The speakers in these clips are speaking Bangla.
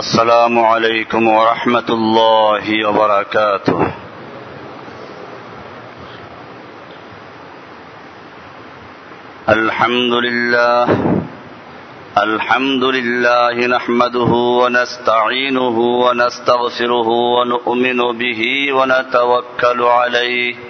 السلام عليكم ورحمة الله وبركاته. الحمد لله الحمد لله نحمده ونستعينه ونستغفره ونؤمن به ونتوكل عليه.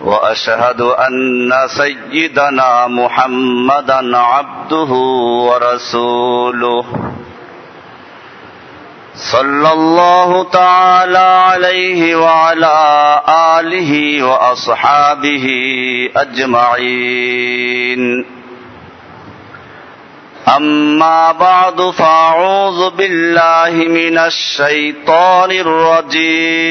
وأشهد أن سيدنا محمدا عبده ورسوله. صلى الله تعالى عليه وعلى آله وأصحابه أجمعين. أما بعد فأعوذ بالله من الشيطان الرجيم.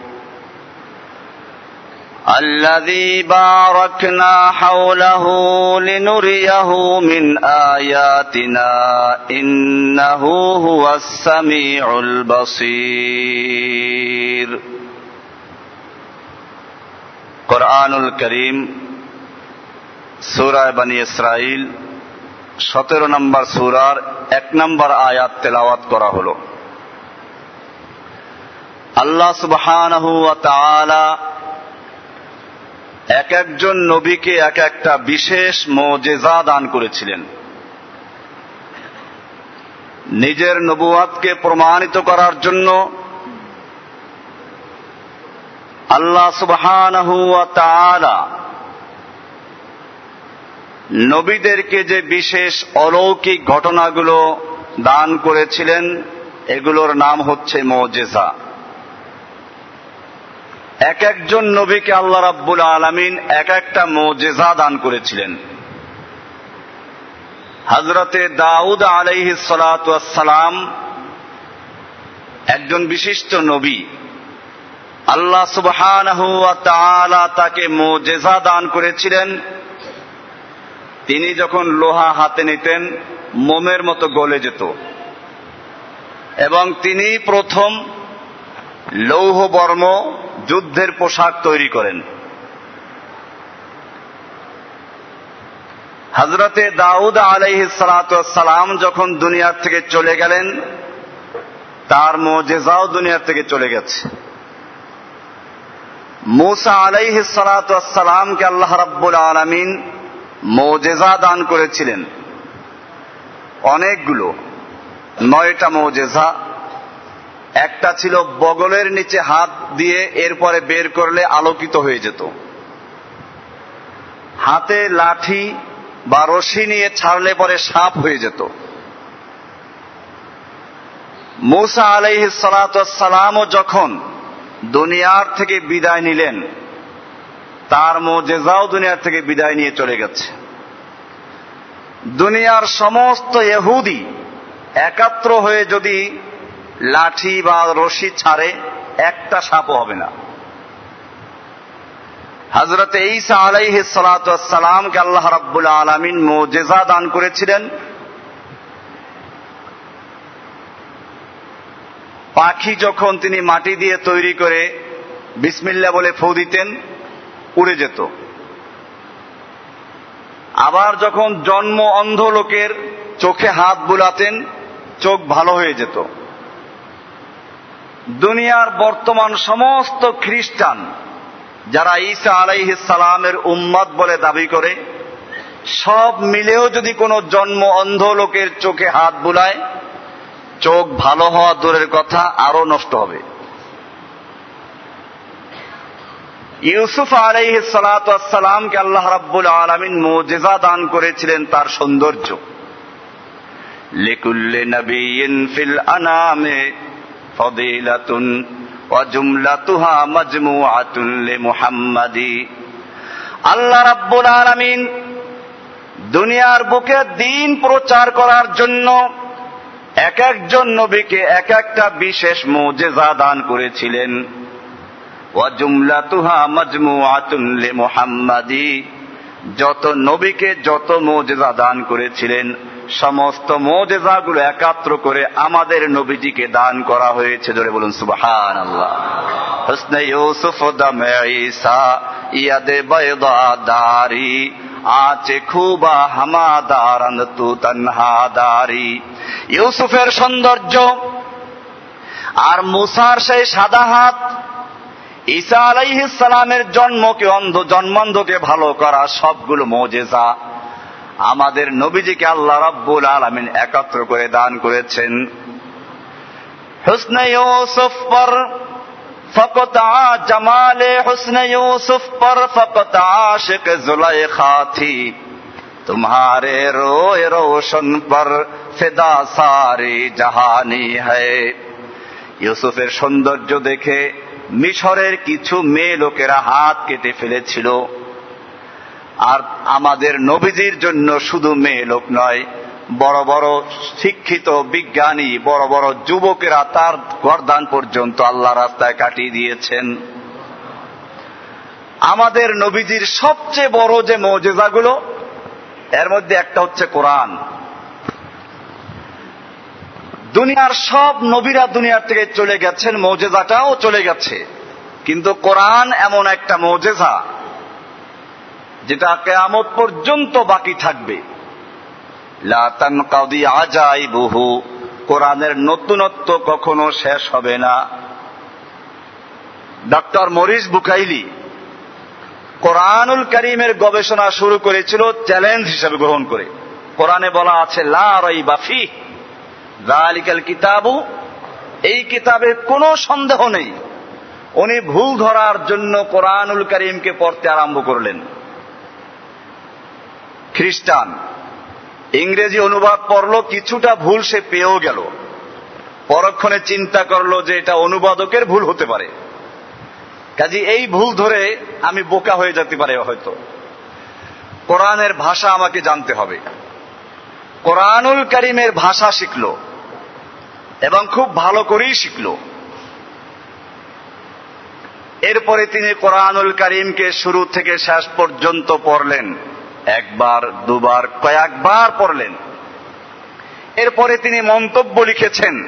الذي باركنا حوله لنريه من آياتنا إنه هو السميع البصير قرآن الكريم সুরায় বানি ইসরাইল সতেরো নম্বর সুরার এক নম্বর আয়াত তেলাওয়াত করা হলো আল্লাহ সুবহানাহু ওয়া তাআলা এক একজন নবীকে এক একটা বিশেষ মোজেজা দান করেছিলেন। নিজের নবুয়াতকে প্রমাণিত করার জন্য আল্লাহ তাআলা নবীদেরকে যে বিশেষ অলৌকিক ঘটনাগুলো দান করেছিলেন, এগুলোর নাম হচ্ছে মোজেজা। এক একজন নবীকে আল্লাহ রাব্বুল আলমিন এক একটা মোজেজা দান করেছিলেন। হজরতে দাউদ আলাইহি সালাম একজন বিশিষ্ট নবী। আল্লাহ তাআলা তাকে মোজেজা দান করেছিলেন। তিনি যখন লোহা হাতে নিতেন, মোমের মতো গলে যেত। এবং তিনি প্রথম লৌহ বর্ম যুদ্ধের পোশাক তৈরি করেন। হজরতে দাউদ আলাইহি সালাম যখন দুনিয়ার থেকে চলে গেলেন, তার মোজেজাও দুনিয়ার থেকে চলে গেছে। মোসা আলাইহি সালামকে আল্লাহ রাব্বুল আলমিন মোজেজা দান করেছিলেন। অনেকগুলো, নয়টা মোজেজা একটা ছিল বগলের নিচে হাত দিয়ে এরপরে বের করলে আলোকিত হয়ে যেত। হাতে লাঠি বা রশি নিয়ে ছাড়লে পরে সাপ হয়ে যেত। মৌসা আলাইহ সালামও যখন দুনিয়ার থেকে বিদায় নিলেন, তার মোজেজাও দুনিয়ার থেকে বিদায় নিয়ে চলে গেছে। দুনিয়ার সমস্ত এহুদি একাত্র হয়ে যদি লাঠি বা রশি ছাড়ে একটা সাপও হবে না। হজরত ঈসা আলাইহ সালামকে আল্লাহ রাব্বুল আলমিন মোজেজা দান করেছিলেন। পাখি যখন তিনি মাটি দিয়ে তৈরি করে বিসমিল্লা বলে ফু দিতেন, উড়ে যেত। আবার যখন জন্ম অন্ধ লোকের চোখে হাত বুলাতেন, চোখ ভালো হয়ে যেত। দুনিয়ার বর্তমান সমস্ত খ্রিস্টান, যারা ঈসা আলাইহিস সালামের বলে দাবি করে, সব মিলেও যদি কোনো জন্ম অন্ধ লোকের চোখে হাত বুলায়, চোখ ভালো হওয়া দূরের কথা আরও নষ্ট হবে। ইউসুফ আলাইহ সালাতামকে আল্লাহ রাব্বুল আলমিন মোজেজা দান করেছিলেন তার সৌন্দর্য। লিকুল্লে নবীন ফিল আনামে আল্লাহ রাব্বুল আলামিন দুনিয়ার বুকে দিন প্রচার করার জন্য এক একজন নবীকে এক একটা বিশেষ মোজেজা দান করেছিলেন। ওয়াজুমলাতুহা যত নবীকে যত মোজেজা দান করেছিলেন সমস্ত মোজেজাগুলো একাত্র করে আমাদের নবীজিকে দান করা হয়েছে। ধরে বলুন সুবহান আল্লাহ হুসনে ইউসুফ দামে ঈসা ইয়াদে বয়দা দারি আছে খুবা হামাদারান তু তন্হাদারি। ইউসুফের সৌন্দর্য আর মুসার সেই সাদা হাত, ঈসা আলাইহিস সালামের জন্মকে অন্ধ জন্মান্ধকে ভালো করা সবগুলো মোজেজা। আমাদের নবীজিকে আল্লাহ রাব্বুল আলমিন একাত্র করে দান করেছেন। হুসনে ইউসুফ পর হুসনে ইউসুফ পর ফেদা সারি জাহানি হ্যায় ইউসুফের সৌন্দর্য দেখে মিশরের কিছু মেয়ে লোকেরা হাত কেটে ফেলেছিল। আর আমাদের নবীজির জন্য শুধু মেয়ে লোক নয়, বড় বড় শিক্ষিত বিজ্ঞানী, বড় বড় যুবকেরা তার গরদান পর্যন্ত আল্লাহ রাস্তায় কাটিয়ে দিয়েছেন। আমাদের নবীজির সবচেয়ে বড় যে মৌজেজাগুলো, এর মধ্যে একটা হচ্ছে কোরআন। দুনিয়ার সব নবীরা দুনিয়ার থেকে চলে গেছেন, মৌজেজাটাও চলে গেছে। কিন্তু কোরআন এমন একটা মৌজেজা যেটা কেয়ামত পর্যন্ত বাকি থাকবে। আজাই বহু কোরআনের নতুনত্ব কখনো শেষ হবে না। ডক্টর মরিস বুকাইলি কোরআনুল করিমের গবেষণা শুরু করেছিল, চ্যালেঞ্জ হিসেবে গ্রহণ করে। কোরআনে বলা আছে, লা রাই বাফি জালিকাল কিতাবু, এই কিতাবে কোনো সন্দেহ নেই। উনি ভুল ধরার জন্য কোরআনুল করিমকে পড়তে আরম্ভ করলেন। খ্রিস্টান। ইংরেজি অনুবাদ পড়ল, কিছুটা ভুল সে পেয়েও গেল। পরক্ষণে চিন্তা করল যে এটা অনুবাদকের ভুল হতে পারে। কাজে এই ভুল ধরে আমি বোকা হয়ে যেতে পারে হয়তো। কোরআনের ভাষা আমাকে জানতে হবে। কোরআনুল করিমের ভাষা শিখল এবং খুব ভালো করেই শিখল। এরপরে তিনি কোরআনুল করিমকে শুরু থেকে শেষ পর্যন্ত পড়লেন। একবার, দুবার, কয়েকবার পড়লেন। এরপরে তিনি মন্তব্য লিখেছেন,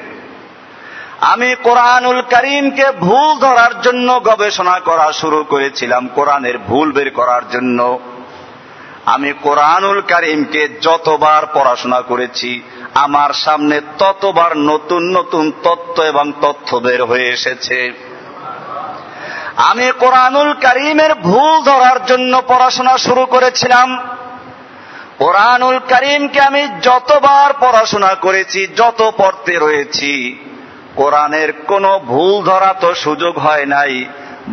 আমি কোরআনুল করিমকে ভুল ধরার জন্য গবেষণা করা শুরু করেছিলাম, কোরআনের ভুল বের করার জন্য। আমি কোরআনুল করিমকে যতবার পড়াশোনা করেছি, আমার সামনে ততবার নতুন নতুন তত্ত্ব এবং তথ্য বের হয়ে এসেছে। আমি কোরআনুল করিমের ভুল ধরার জন্য পড়াশোনা শুরু করেছিলাম। কোরআনুল করিমকে আমি যতবার পড়াশোনা করেছি, যত পড়তে রয়েছি, কোরআনের কোনো ভুল ধরা তো সুযোগ হয় নাই,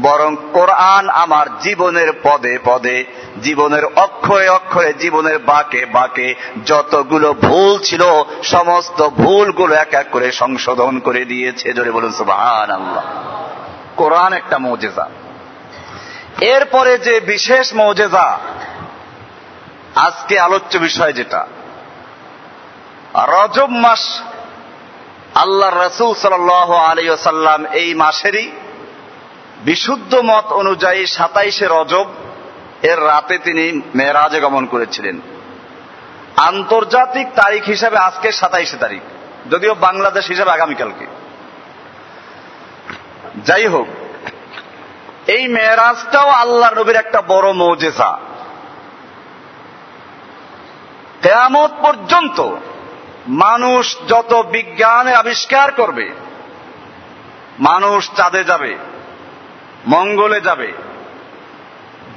বরং কোরআন আমার জীবনের পদে পদে, জীবনের অক্ষরে অক্ষরে জীবনের বাকে বাকে যতগুলো ভুল ছিল, সমস্ত ভুলগুলো এক এক করে সংশোধন করে দিয়েছে। জোরে বলুন সুবাহান আল্লাহ কোরআন একটা মৌজেজা। এরপরে যে বিশেষ মৌজেজা, আজকে আলোচ্য বিষয় যেটা। রজব মাস আল্লাহ রসুল সাল আলিয়াল্লাম এই মাসেরই বিশুদ্ধ মত অনুযায়ী সাতাইশে রজব এর রাতে তিনি মেয়েরাজে গমন করেছিলেন। আন্তর্জাতিক তারিখ হিসাবে আজকে সাতাইশে তারিখ, যদিও বাংলাদেশ হিসাবে আগামীকালকে। যাই হোক, এই মেয়েরাজটাও আল্লাহ নবীর একটা বড় মৌজেসা কেয়ামত পর্যন্ত মানুষ যত বিজ্ঞানের আবিষ্কার করবে, মানুষ চাঁদে যাবে, মঙ্গলে যাবে,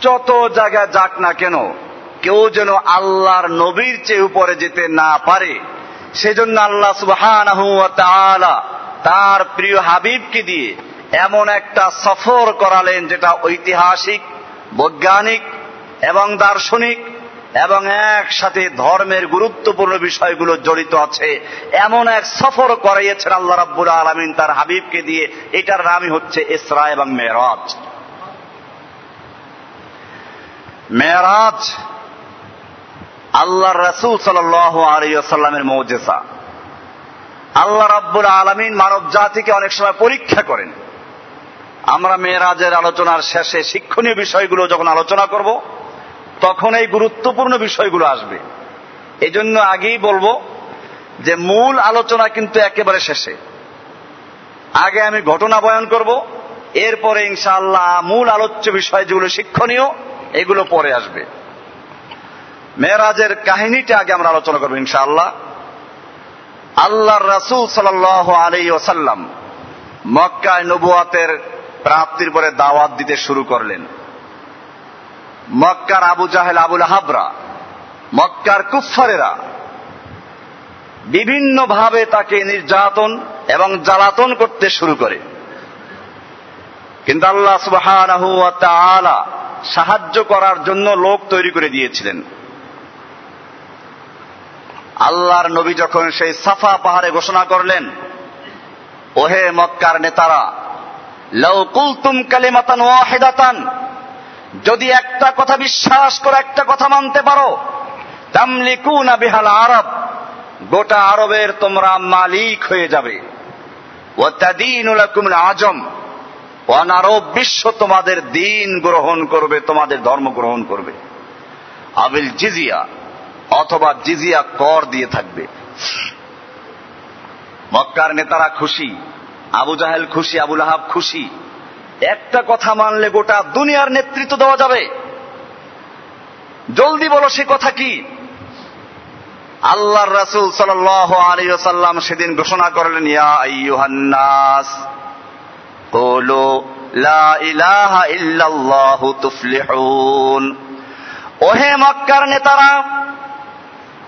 যত জায়গায় যাক না কেন, কেউ যেন আল্লাহর নবীর চেয়ে উপরে যেতে না পারে, সেজন্য আল্লাহ সুবহান তার প্রিয় হাবিবকে দিয়ে এমন একটা সফর করালেন যেটা ঐতিহাসিক, বৈজ্ঞানিক এবং দার্শনিক এবং একসাথে ধর্মের গুরুত্বপূর্ণ বিষয়গুলো জড়িত আছে। এমন এক সফর করাইয়েছেন আল্লাহ রাব্বুল আলমিন তার হাবিবকে দিয়ে। এটার নামই হচ্ছে ইসরা এবং মেরাজ। মেরাজ আল্লাহ রসুল সাল আলিয়াল্লামের মৌজেসা আল্লাহ রাব্বুল আলমিন মানব জাতিকে অনেক সময় পরীক্ষা করেন। আমরা মেয়েরাজের আলোচনার শেষে শিক্ষণীয় বিষয়গুলো যখন আলোচনা করব, তখন এই গুরুত্বপূর্ণ বিষয়গুলো আসবে। এই জন্য আগেই বলব যে মূল আলোচনা কিন্তু একেবারে শেষে। আগে আমি ঘটনা বয়ান করব, এরপরে ইনশাআল্লাহ মূল আলোচ্য বিষয় যেগুলো শিক্ষণীয়, এগুলো পরে আসবে। মেয়েরাজের কাহিনীটা আগে আমরা আলোচনা করব ইনশাআল্লাহ। আল্লাহর রাসুল সাল আলী ওসাল্লাম মক্কায় নবুয়াতের প্রাপ্তির পরে দাওয়াত দিতে শুরু করলেন। মক্কার আবু জাহেল, আবুল হাবরা, মক্কার কুফারেরা বিভিন্নভাবে তাকে নির্যাতন এবং জ্বালাতন করতে শুরু করে। কিন্তু আল্লাহ সুবাহ সাহায্য করার জন্য লোক তৈরি করে দিয়েছিলেন। আল্লাহর নবী যখন সেই সাফা পাহাড়ে ঘোষণা করলেন, ওহে মক্কার নেতারা লৌ কুলতুম কালিমাতান ওয়াহিদাতান। যদি একটা কথা বিশ্বাস করে একটা কথা মানতে পারো, তামলিকুনা বিহাল আরব, গোটা আরবের তোমরা মালিক হয়ে যাবে। আজম, অনারব বিশ্ব তোমাদের দিন গ্রহণ করবে, তোমাদের ধর্ম গ্রহণ করবে। আবিল জিজিয়া, অথবা জিজিয়া কর দিয়ে থাকবে। মক্কার নেতারা খুশি আবু জাহেল খুশি আবুল আহাব খুশি। একটা কথা মানলে গোটা দুনিয়ার নেতৃত্ব দেওয়া যাবে। জলদি বলো সে কথা কি? আল্লাহর রাসুল সাল্লাম সেদিন ঘোষণা করলেন ওহে মক্কার নেতারা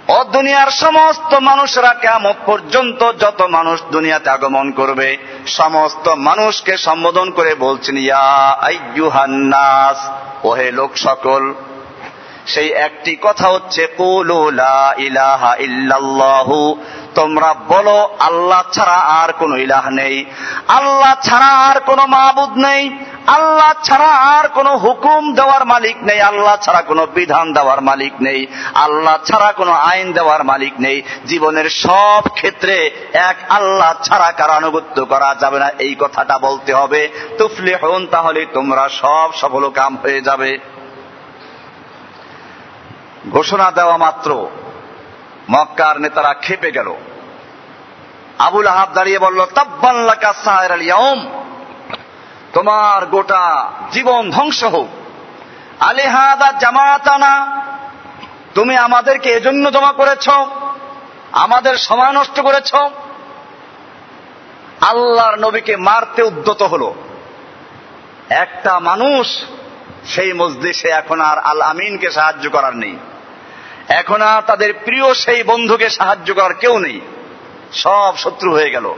ও দুনিয়ার সমস্ত মানুষরা কেমন পর্যন্ত যত মানুষ দুনিয়াতে আগমন করবে, সমস্ত মানুষকে সম্বোধন করে বলছেন, ইয়া আইয়ুহান্নাস, ওহে লোক সকল, সেই একটি কথা হচ্ছে ইলাহা ইল্লাল্লাহু তোমরা বলো, আল্লাহ ছাড়া আর কোন ইলাহ নেই আল্লাহ ছাড়া আর কোন মাহবুদ নেই আল্লাহ ছাড়া আর কোন হুকুম দেওয়ার মালিক নেই, আল্লাহ ছাড়া কোনো বিধান দেওয়ার মালিক নেই, আল্লাহ ছাড়া কোনো আইন দেওয়ার মালিক নেই। জীবনের সব ক্ষেত্রে এক আল্লাহ ছাড়া কারও আনুগত্য করা যাবে না, এই কথাটা বলতে হবে। তুফলে হন তাহলে তোমরা সব সফল কাম হয়ে যাবে। ঘোষণা দেওয়া মাত্র, মক্কার নেতারা খেপে গেল। আবুল আহাব দাঁড়িয়ে বলল তাব্বাল্লাকা সাহের আলিয়ম তোমার গোটা জীবন ধ্বংস হোক। আলেহাদা জামাতানা, তুমি আমাদেরকে এজন্য জমা করেছ, আমাদের সময় নষ্ট করেছ। আল্লাহর নবীকে মারতে উদ্যত হলো। একটা মানুষ সেই মসজিদে এখন আর আল আমিনকে সাহায্য করার নেই। এখন আর তাদের প্রিয় সেই বন্ধুকে সাহায্য করার কেউ নেই। সব শত্রু হয়ে গেল।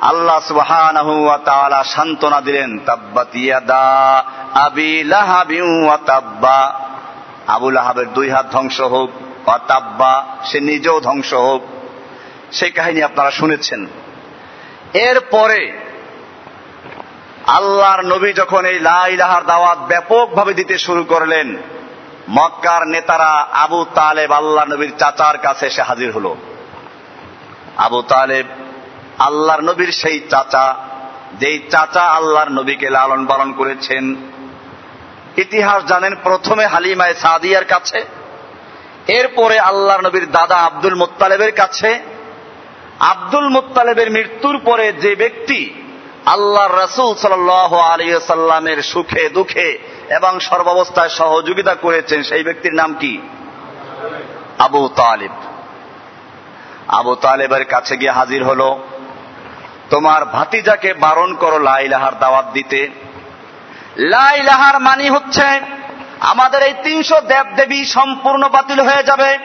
আল্লাহ সুবহানাহু ওয়া তাআলা সান্ত্বনা দিলেন, তাব্বাত ইয়াদা আবি লাহাবিন ওয়া তাব্বা। আবু লাহাবের দুই হাত ধ্বংস হোক ওয়া তাব্বা, সে নিজেও ধ্বংস হোক। সেই কাহিনী আপনারা শুনেছেন। এরপরে আল্লাহর নবী যখন এই লাইলাহার দাওয়াত ব্যাপকভাবে দিতে শুরু করলেন, মক্কার নেতারা আবু তালেব আল্লাহ নবীর চাচার কাছে এসে হাজির হলো। আবু তালেব আল্লাহর নবীর সেই চাচা, যেই চাচা আল্লাহর নবীকে লালন পালন করেছেন। ইতিহাস জানেন প্রথমে হালিমায় সাদিয়ার কাছে, এরপরে আল্লাহর নবীর দাদা আব্দুল মোত্তালেবের কাছে। আব্দুল মোত্তালেবের মৃত্যুর পরে যে ব্যক্তি আল্লাহ রসুল সাল আলী সাল্লামের সুখে, দুঃখে এবং সর্বাবস্থায় সহযোগিতা করেছেন, সেই ব্যক্তির নাম কি? আবু তালিব। আবু তালেবের কাছে গিয়ে হাজির হলো। তোমার ভাতিজাকে বারণ করো লাইলাহার দাওয়াত দিতে। লাইলাহার মানি হচ্ছে, আমাদের এই তিনশো দেব দেবী সম্পূর্ণ বাতিল হয়ে যাবে।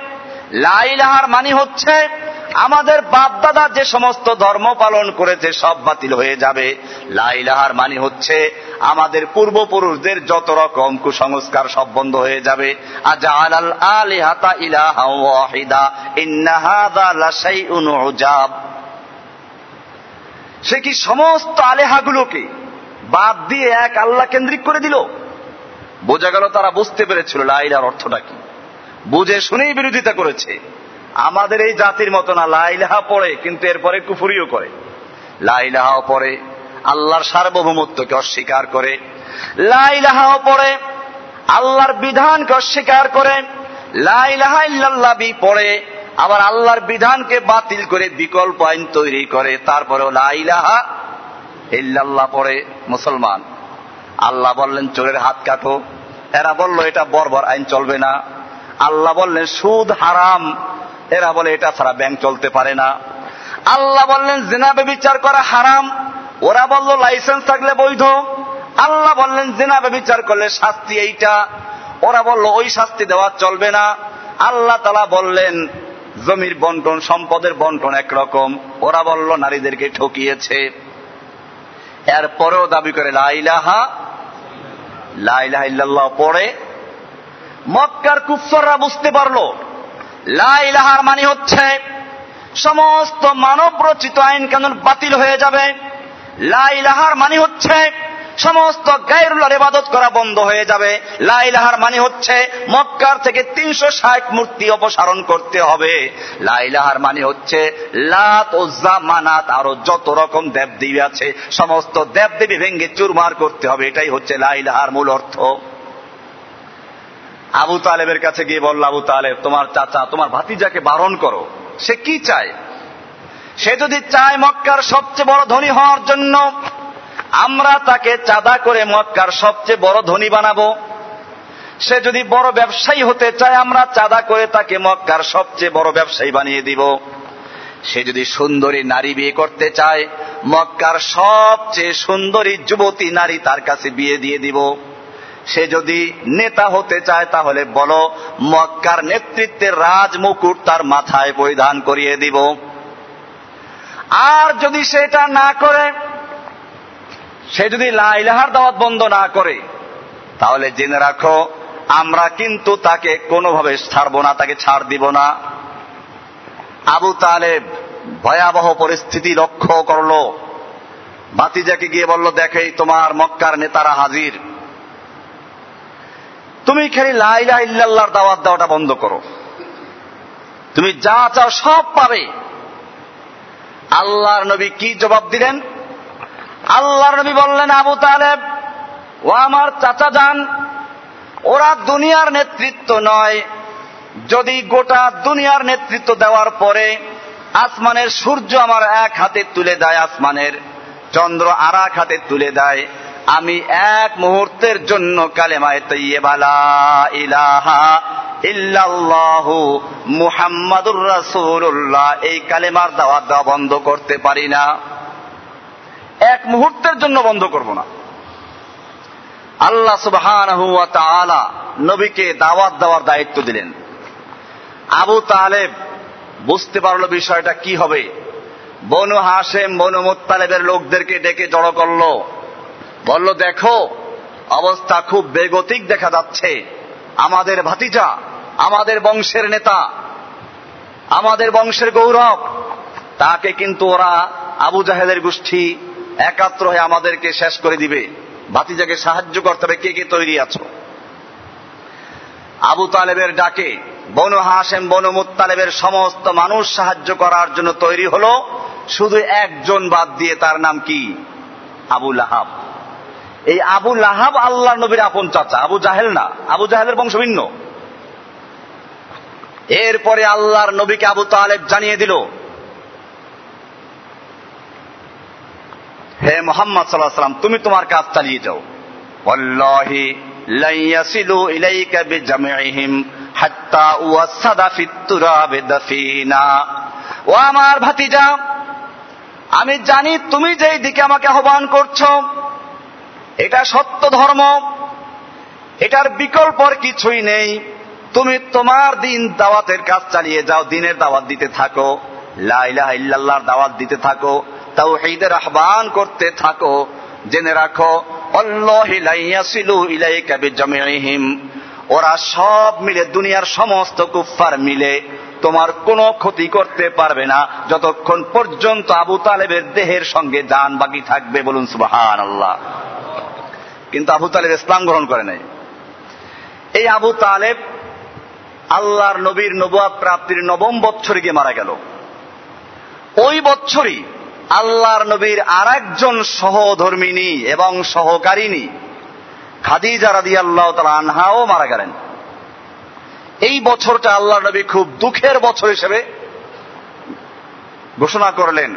লাইলাহার মানি হচ্ছে, আমাদের বাপদাদা যে সমস্ত ধর্ম পালন করেছে সব বাতিল হয়ে যাবে। লাইলাহার মানে হচ্ছে, আমাদের পূর্বপুরুষদের যত রকম কুসংস্কার সব বন্ধ হয়ে যাবে। আজাল আল আলিহাতা ইলাহা সে কি সমস্ত আলেহাগুলোকে বাদ দিয়ে এক আল্লাহ কেন্দ্রিক করে দিল? বোঝা গেল তারা বুঝতে পেরেছিল লাইলার অর্থটা কি। বুঝে শুনেই বিরোধিতা করেছে। আমাদের এই জাতির মতো না, লাইলাহা পড়ে, কিন্তু এরপরে কুফুরিও করে। লাইলাহাও পড়ে, আল্লাহর সার্বভৌমত্বকে অস্বীকার করে। লাইলাহাও পড়ে, আল্লাহর বিধানকে অস্বীকার করে। লাইলাহা ইল্লাল্লাবি পড়ে আবার আল্লাহর বিধানকে বাতিল করে বিকল্প আইন তৈরি করে, তারপরেও লাইলাহা ইল্লাল্লাহ পড়ে মুসলমান। আল্লাহ বললেন, চোরের হাত কাটো। এরা বলল, এটা বর্বর আইন চলবে না। আল্লাহ বললেন, সুদ হারাম। এরা বলে, এটা ছাড়া ব্যাংক চলতে পারে না। আল্লাহ বললেন জেনাবে বিচার করা হারাম। ওরা বলল, লাইসেন্স থাকলে বৈধ। আল্লাহ বললেন জেনাবে বিচার করলে শাস্তি এইটা। ওরা বলল, ওই শাস্তি দেওয়া চলবে না। আল্লাহ তালা বললেন জমির বন্টন, সম্পদের বন্টন একরকম। ওরা বলল, নারীদেরকে ঠকিয়েছে। এরপরেও দাবি করে লাইলাহা লাইলাহা ইল্লাল্লাহ পড়ে। মক্কার কুফররা বুঝতে পারল লাইলাহার মানে হচ্ছে, সমস্ত মানব রচিত আইন কানুন বাতিল হয়ে যাবে। লাইলাহার মানে হচ্ছে সমস্ত গায়রুল্লাহর ইবাদত করা বন্ধ হয়ে যাবে। লাইলাহার মানে হচ্ছে মক্কার থেকে তিনশো ষাট মূর্তি অপসারণ করতে হবে। লাইলাহার মানে হচ্ছে লাত ওজ্জা মানাত আরও যত রকম দেবদেবী আছে, সমস্ত দেবদেবী ভেঙ্গে চুরমার করতে হবে। এটাই হচ্ছে লাইলাহার মূল অর্থ। আবু তালেবের কাছে গিয়ে বলল, আবু তালেব, তোমার চাচা, তোমার ভাতিজাকে বারণ করো। সে কি চায়? সে যদি চায় মক্কার সবচেয়ে বড় ধনী হওয়ার জন্য আমরা তাকে চাঁদা করে মক্কার সবচেয়ে বড় ধনী বানাবো। সে যদি বড় ব্যবসায়ী হতে চায়, আমরা চাঁদা করে তাকে মক্কার সবচেয়ে বড় ব্যবসায়ী বানিয়ে দিব। সে যদি সুন্দরী নারী বিয়ে করতে চায়, মক্কার সবচেয়ে সুন্দরী যুবতী নারী তার কাছে বিয়ে দিয়ে দিব। সে যদি নেতা হতে চায়, তাহলে বলো, মক্কার নেতৃত্বের রাজ মুকুট তার মাথায় পরিধান করিয়ে দিব। আর যদি সেটা না করে সে যদি লাইলাহার দাওয়াত বন্ধ না করে, তাহলে জেনে রাখো, আমরা কিন্তু তাকে কোনোভাবে ছাড়বো না, তাকে ছাড় দিব না। আবু তালেব ভয়াবহ পরিস্থিতি লক্ষ্য করল। ভাতিজাকে গিয়ে বলল দেখেই তোমার মক্কার নেতারা হাজির। তুমি খালি লাইলা ইল্লাল্লাহর দাওয়াত দেওয়াটা বন্ধ করো। তুমি যা চাও সব পাবে। আল্লাহর নবী কি জবাব দিলেন? আল্লাহর নবী বললেন, আবু তালেব, ও আমার চাচা যান, ওরা দুনিয়ার নেতৃত্ব নয়। যদি গোটা দুনিয়ার নেতৃত্ব দেওয়ার পরে আসমানের সূর্য আমার এক হাতে তুলে দেয়, আসমানের চন্দ্র আর এক হাতে তুলে দেয়, আমি এক মুহূর্তের জন্য কালেমায় তৈবালা ইলাহা ইল্লাল্লাহু মুহাম্মাদুর এই কালেমার দাওয়াত দেওয়া বন্ধ করতে পারি না। এক মুহূর্তের জন্য বন্ধ করব না। আল্লাহ তাআলা নবীকে দাওয়াত দেওয়ার দায়িত্ব দিলেন। আবু তালেব বুঝতে পারল বিষয়টা কি হবে। বনু হাসেম বনু মুত্তালেবের লোকদেরকে ডেকে জড়ো করল। বলল, দেখো, অবস্থা খুব বেগতিক দেখা যাচ্ছে। আমাদের ভাতিজা, আমাদের বংশের নেতা, আমাদের বংশের গৌরব, তাকে কিন্তু ওরা আবু জাহেদের গোষ্ঠী একাত্র হয়ে আমাদেরকে শেষ করে দিবে। ভাতিজাকে সাহায্য করতে হবে, কে কে তৈরি আছো? আবু তালেবের ডাকে, বনু হাসেম বনু মুত্তালেবের সমস্ত মানুষ সাহায্য করার জন্য তৈরি হল। শুধু একজন বাদ দিয়ে তার নাম কি? আবু লাহাব। এই আবু লাহাব আল্লাহ নবীর আপন চাচা। আবু জাহেল না, আবু জাহেলের বংশ ভিন্ন। এরপরে আল্লাহর নবীকে আবু তালেব জানিয়ে দিল হে মোহাম্মদ সাল্লাহ তুমি তোমার কাজ চালিয়ে যাও। অল্লাহি লাইয়াসিলু ইলাইকা বিজামিহিম হাত্তা ওয়াসাদা ফিত্তুরাবে দাফিনা। ও আমার ভাতিজা, আমি জানি তুমি যেই দিকে আমাকে আহ্বান করছ, এটা সত্য ধর্ম, এটার বিকল্পর কিছুই নেই। তুমি তোমার দিন দাওয়াতের কাজ চালিয়ে যাও, দিনের দাওয়াত দিতে থাকো লাইলাহা ইল্লাল্লাহর দাওয়াত দিতে থাকো তাও হেদের আহ্বান করতে থাকো। জেনে রাখো ওরা সব মিলে, দুনিয়ার সমস্ত কুফফার মিলে তোমার কোনো ক্ষতি করতে পারবে না। যতক্ষণ পর্যন্ত আবু তালেবের দেহের সঙ্গে যান বাকি থাকবে, বলুন সুবাহান আল্লাহ কিন্তু আবু তালেব ইসলাম গ্রহণ করে নাই। এই আবু তালেব আল্লাহর নবীর নবাব প্রাপ্তির নবম বৎসরে গিয়ে মারা গেল। ওই বৎসরই আল্লাহর নবীর আর একজন সহধর্মিনী এবং সহকারিনী খাদিজা রাদি আল্লাহ আনহাও মারা গেলেন। এই বছরটা আল্লাহ নবী খুব দুঃখের বছর হিসেবে ঘোষণা করলেন।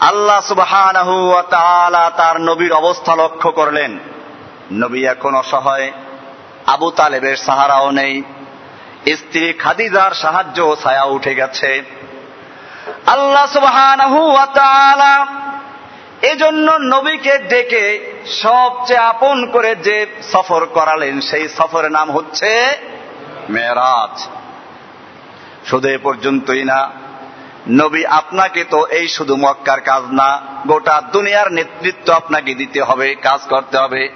আল্লাহ সুবাহ তার নবীর অবস্থা লক্ষ্য করলেন। নবী এখন অসহায়, আবু তালেবের সাহারাও নেই, স্ত্রী খাদিজার সাহায্য ছায়া উঠে গেছে। আল্লাহ সুবাহ এজন্য নবীকে ডেকে সবচেয়ে আপন করে যে সফর করালেন, সেই সফরের নাম হচ্ছে মেরাজ। শুধু এ পর্যন্তই না, নবী আপনাকে তো এই শুধু মক্কার কাজ না, গোটা দুনিয়ার নেতৃত্ব আপনাকে দিতে হবে, কাজ করতে হবে।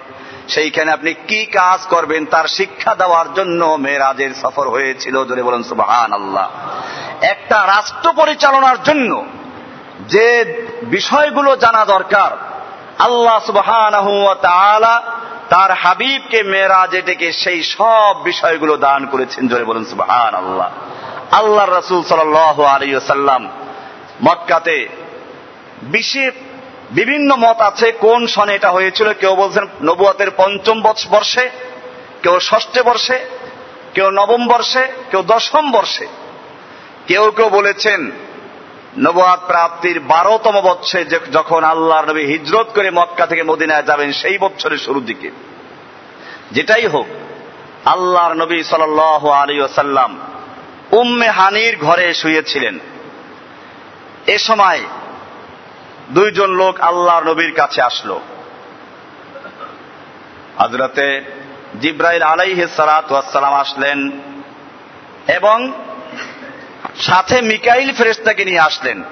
সেইখানে আপনি কি কাজ করবেন তার শিক্ষা দেওয়ার জন্য মেয়েরাজের সফর হয়েছিল, জোরে বলেন সুবাহান আল্লাহ একটা রাষ্ট্র পরিচালনার জন্য যে বিষয়গুলো জানা দরকার, আল্লাহ সুবহান তার হাবিবকে, মেয়েরাজে ডেকে সেই সব বিষয়গুলো দান করেছেন। জোরে বলেন সুবহান আল্লাহ আল্লাহ রসুল সাল আলিয়াল্লাম মক্কাতে বিশে বিভিন্ন মত আছে, কোন সনে এটা হয়েছিল। কেউ বলছেন নবুয়াতের পঞ্চম বর্ষে, কেউ ষষ্ঠে বর্ষে, কেউ নবম বর্ষে, কেউ দশম বর্ষে। কেউ কেউ বলেছেন নবাদ প্রাপ্তির বারোতম বৎসরে যখন আল্লাহ নবী হিজরত করে মক্কা থেকে মদিনায় যাবেন, সেই বছরের শুরুর দিকে। যেটাই হোক, আল্লাহর নবী সাল আলী ওসাল্লাম উম্মে হানির ঘরে শুয়েছিলেন। এ সময় দুইজন লোক আল্লাহর নবীর কাছে আসলো। হজরতে জিব্রাইল আলাইহে সালাম আসলেন এবং সাথে মিকাইল ফেরেস্তাকে নিয়ে আসলেন।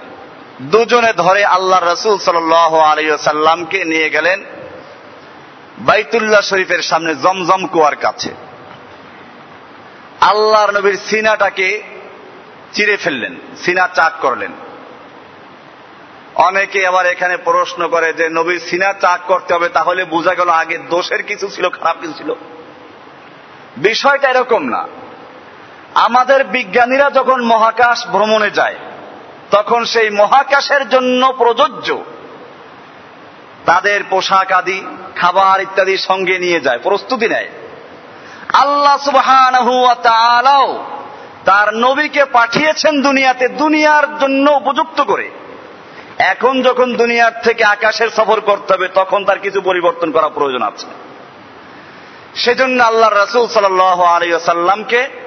দুজনে ধরে আল্লাহ রসুল সাল আলিয়াল্লামকে নিয়ে গেলেন বাইতুল্লাহ শরীফের সামনে জমজম কুয়ার কাছে। আল্লাহর নবীর সিনাটাকে চিরে ফেললেন, সিনা চাক করলেন। অনেকে আবার এখানে প্রশ্ন করে যে নবীর সিনা চাক করতে হবে তাহলে বোঝা গেল আগে দোষের কিছু ছিল, খারাপ কিছু ছিল। বিষয়টা এরকম না। আমাদের বিজ্ঞানীরা যখন মহাকাশ ভ্রমণে যায়, তখন সেই মহাকাশের জন্য প্রযোজ্য তাদের পোশাক আদি, খাবার ইত্যাদি সঙ্গে নিয়ে যায়, প্রস্তুতি নেয়। আল্লাহ সুবহান তার নবীকে পাঠিয়েছেন দুনিয়াতে, দুনিয়ার জন্য উপযুক্ত করে। এখন যখন দুনিয়ার থেকে আকাশের সফর করতে হবে, তখন তার কিছু পরিবর্তন করা প্রয়োজন আছে। সেজন্য আল্লাহ রসুল সাল আলিয়াল্লামকে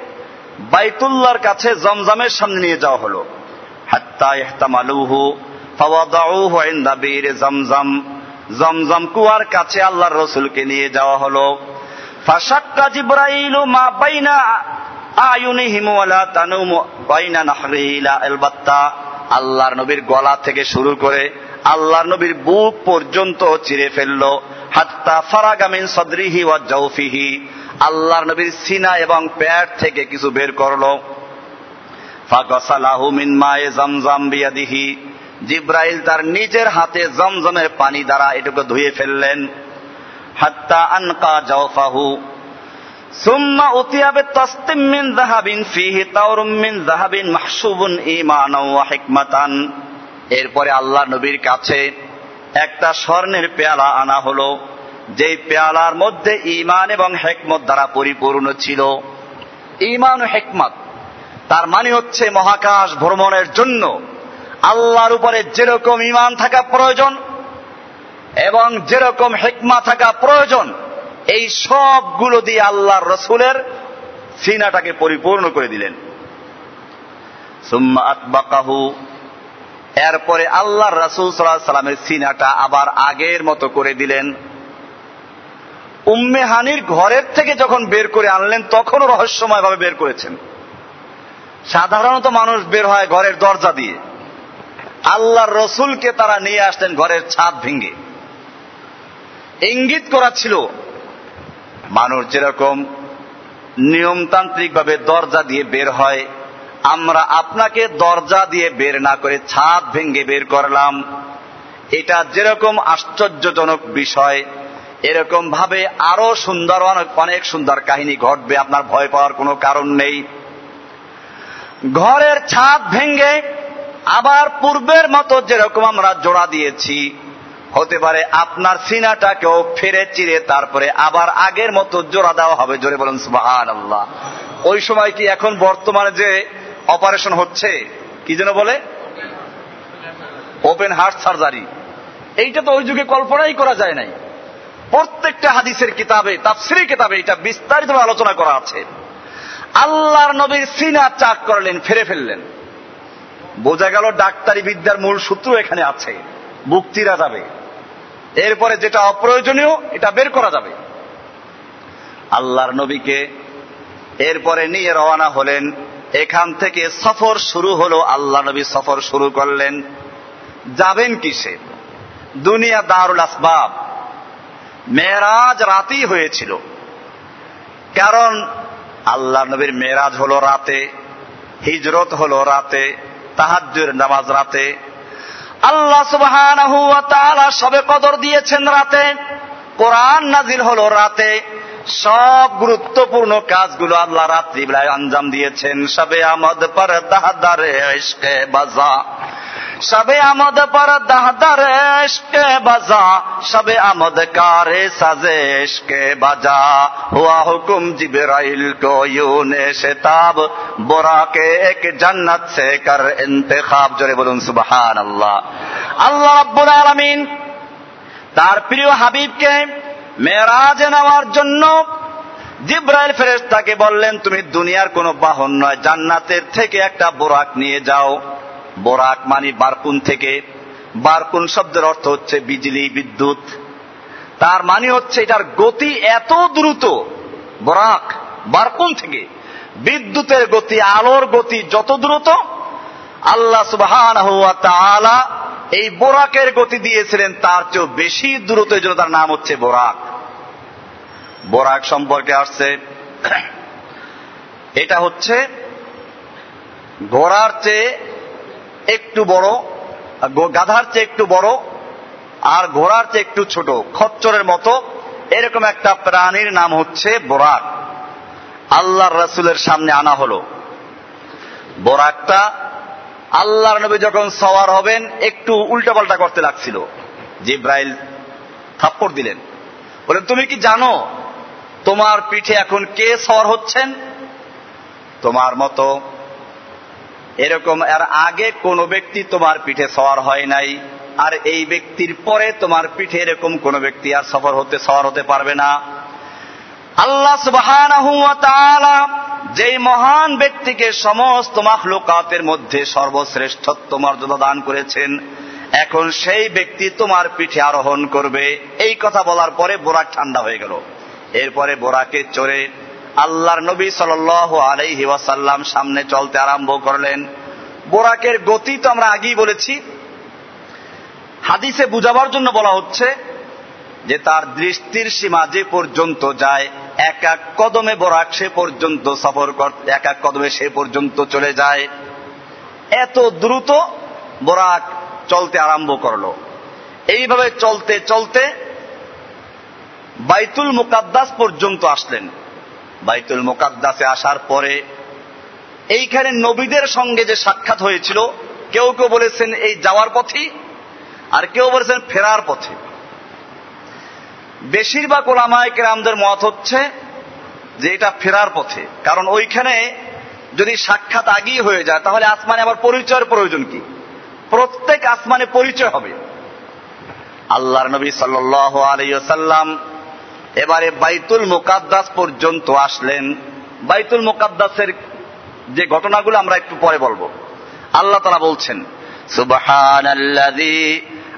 বাইতুল্লাহর কাছে জমজমের সামনে নিয়ে যাওয়া হলো। জমজম। কুয়ার কাছে আল্লাহর রসুলকে নিয়ে যাওয়া হলো। মা বাইনা আল্লাহর নবীর গলা থেকে শুরু করে আল্লাহর নবীর বুক পর্যন্ত চিরে ফেলল। হাত্তা ফারাগামিন সদরিহি ওয়া জাউফিহি। আল্লাহর নবীর সিনা এবং প্যাট থেকে কিছু বের করল। ফাগসালাহু মিন মায়ে জমজম বিয়াদিহি। জিব্রাইল তার নিজের হাতে জমজমের পানি দ্বারা এটুকু ধুয়ে ফেললেন। হাত্তা আনকা জাওফাহু সুম্মা উতিয়া বিতাসতিম মিন যাহাবিন ফিহি তাওরুম মিন যাহাবিন মাহসুবুন ঈমানাও ওয়া হিকমাতান। এরপরে আল্লাহ নবীর কাছে একটা স্বর্ণের পেয়ালা আনা হলো, যেই পেয়ালার মধ্যে ইমান এবং হেকমত দ্বারা পরিপূর্ণ ছিল। ইমান হেকমত, তার মানে হচ্ছে মহাকাশ ভ্রমণের জন্য আল্লাহর উপরে যেরকম ইমান থাকা প্রয়োজন এবং যেরকম হেকমা থাকা প্রয়োজন, এই সবগুলো দিয়ে আল্লাহর রসুলের সিনাটাকে পরিপূর্ণ করে দিলেন। সুম্মা আতবাকাহু এরপরে আল্লাহ রাসুল সাল্লাহ সাল্লামের সিনাটা আবার আগের মতো করে দিলেন। উম্মে হানির ঘরের থেকে যখন বের করে আনলেন, তখনও রহস্যময় ভাবে বের করেছেন। সাধারণত মানুষ বের হয় ঘরের দরজা দিয়ে। আল্লাহর রসুলকে তারা নিয়ে আসতেন ঘরের ছাদ ভেঙে। ইঙ্গিত করা ছিল, মানুষ যেরকম নিয়মতান্ত্রিকভাবে দরজা দিয়ে বের হয় আমরা আপনাকে দরজা দিয়ে বের না করে ছাদ ভেঙে বের করলাম। এটা যেরকম আশ্চর্যজনক বিষয় এরকম ভাবে আরও সুন্দর, অনেক অনেক সুন্দর কাহিনী ঘটবে, আপনার ভয় পাওয়ার কোনো কারণ নেই। ঘরের ছাদ ভেঙে আবার পূর্বের মতো যেরকম আমরা জোড়া দিয়েছি, হতে পারে আপনার সিনাটাকেও ফেরে চিরে তারপরে আবার আগের মতো জোড়া দেওয়া হবে। জোরে বলেন সুবাহান আল্লাহ ওই সময় কি এখন বর্তমানে যে অপারেশন হচ্ছে, কি যেন বলে? ওপেন হার্ট সার্জারি এইটা তো ওই যুগে কল্পনাই করা যায় নাই। প্রত্যেকটা হাদিসের কিতাবে, তাফসিরি কিতাবে এটা বিস্তারিত আলোচনা করা আছে। আল্লাহর নবীর সিনা চাক করলেন, ফেরে ফেললেন। বোঝা গেল ডাক্তারি বিদ্যার মূল সূত্র এখানে আছে। বুক চিরা যাবে। এরপরে যেটা অপ্রয়োজনীয়, এটা বের করা যাবে। আল্লাহর নবীকে এরপরে নিয়ে রওনা হলেন এখান থেকে সফর শুরু হলো, আল্লাহ নবী সফর শুরু করলেন। যাবেন কিসে? দুনিয়া দারুল আসবাব। মেয়েরাজ রাতেই হয়েছিল। কারণ আল্লাহ নবীর মেয়েরাজ হলো রাতে, হিজরত হলো রাতে, তাহাজ্জুর নামাজ রাতে। আল্লাহ ওয়া সবে কদর দিয়েছেন রাতে। কোরআন নাজিল হলো রাতে। সব গুরুত্বপূর্ণ কাজগুলো আল্লাহ রাত্রিবেলায় আঞ্জাম দিয়েছেন। সবে আমদ পর দাহাদারে বাজা। সবে আমদ পর দাহদারে বাজা। সবে আমদ কারে সাজেশ কে বাজা। হুয়া হুকুম জিবরাইল কো ইউনে শেতাব। বোরা কে এক জান্নাত সে কর ইন্তেখাব। জোরে বলুন সুবহান আল্লাহ আল্লাহ রাব্বুল আলামিন তার প্রিয় হাবিবকে মেরাজে নেওয়ার জন্য জিব্রাইল ফেরেশতাকে বললেন, তুমি দুনিয়ার কোনো বাহন নয়, জান্নাতের থেকে একটা বোরাক নিয়ে যাও। বোরাক মানে বারকুন থেকে। বারকুন শব্দের অর্থ হচ্ছে বিজলি, বিদ্যুৎ। তার মানে হচ্ছে এটার গতি এত দ্রুত, বোরাক বারকুন থেকে। বিদ্যুতের গতি, আলোর গতি যত দ্রুত, আল্লাহ তাআলা এই বোরাকের গতি দিয়েছিলেন, তার চেয়েও বেশি দ্রুত এই জন্য তার নাম হচ্ছে বোরাক। বোরাক সম্পর্কে আসছে, এটা হচ্ছে ঘোড়ার চেয়ে একটু বড় গাধার চেয়ে একটু বড়, আর ঘোড়ার চেয়ে একটু ছোট, খচ্চরের মতো, এরকম একটা প্রাণীর নাম হচ্ছে বোরাক। আল্লাহর রাসুলের সামনে আনা হলো। বোরাকটা আল্লাহর নবী যখন সওয়ার হবেন, একটু উল্টাপাল্টা করতে লাগছিল। জিব্রাইল থাপ্পড় দিলেন। বলেন তুমি কি জানো তোমার পিঠে এখন কে সওয়ার হচ্ছেন? তোমার মতো এরকম এর আগে কোন ব্যক্তি তোমার পিঠে সওয়ার হয় নাই, আর এই ব্যক্তির পরে তোমার পিঠে এরকম কোন ব্যক্তি আর সফর হতে, সওয়ার হতে পারবে না। আল্লাহ ওয়া যেই মহান ব্যক্তিকে সমস্ত মাখলুকাতের মধ্যে সর্বশ্রেষ্ঠত্ব মর্যাদা দান করেছেন, এখন সেই ব্যক্তি তোমার পিঠে আরোহণ করবে। এই কথা বলার পরে বোরাক ঠান্ডা হয়ে গেল। এরপরে বোরাকে চড়ে আল্লাহর নবী সাল আলাইহি সামনে চলতে আরম্ভ করলেন। বোরাকের গতি তো আমরা আগেই বলেছি। হাদিসে বুঝাবার জন্য বলা হচ্ছে যে তার দৃষ্টির সীমা যে পর্যন্ত যায় এক এক কদমে বরাক সে পর্যন্ত সফর এক এক কদমে সে পর্যন্ত চলে যায়। এত দ্রুত বরাক চলতে আরম্ভ করল। এইভাবে চলতে চলতে বাইতুল মুকাদ্দাস পর্যন্ত আসলেন। বাইতুল মুকাদ্দাসে আসার পরে এইখানে নবীদের সঙ্গে যে সাক্ষাৎ হয়েছিল, কেউ কেউ বলেছেন এই যাওয়ার পথেই, আর কেউ বলেছেন ফেরার পথে। বেশিরভাগ ওলামায় কেরামদের মত হচ্ছে যে এটা ফেরার পথে। কারণ ওইখানে যদি সাক্ষাৎ আগেই হয়ে যায়, তাহলে আসমানে আবার পরিচয়ের প্রয়োজন কি? প্রত্যেক আসমানে পরিচয় হবে। আল্লাহর নবী সাল্ল আলাইসাল্লাম এবারে বাইতুল মোকাদ্দাস পর্যন্ত আসলেন। বাইতুল মোকাদ্দাসের যে ঘটনাগুলো আমরা একটু পরে বলব। আল্লাহ তারা বলছেন সুবহান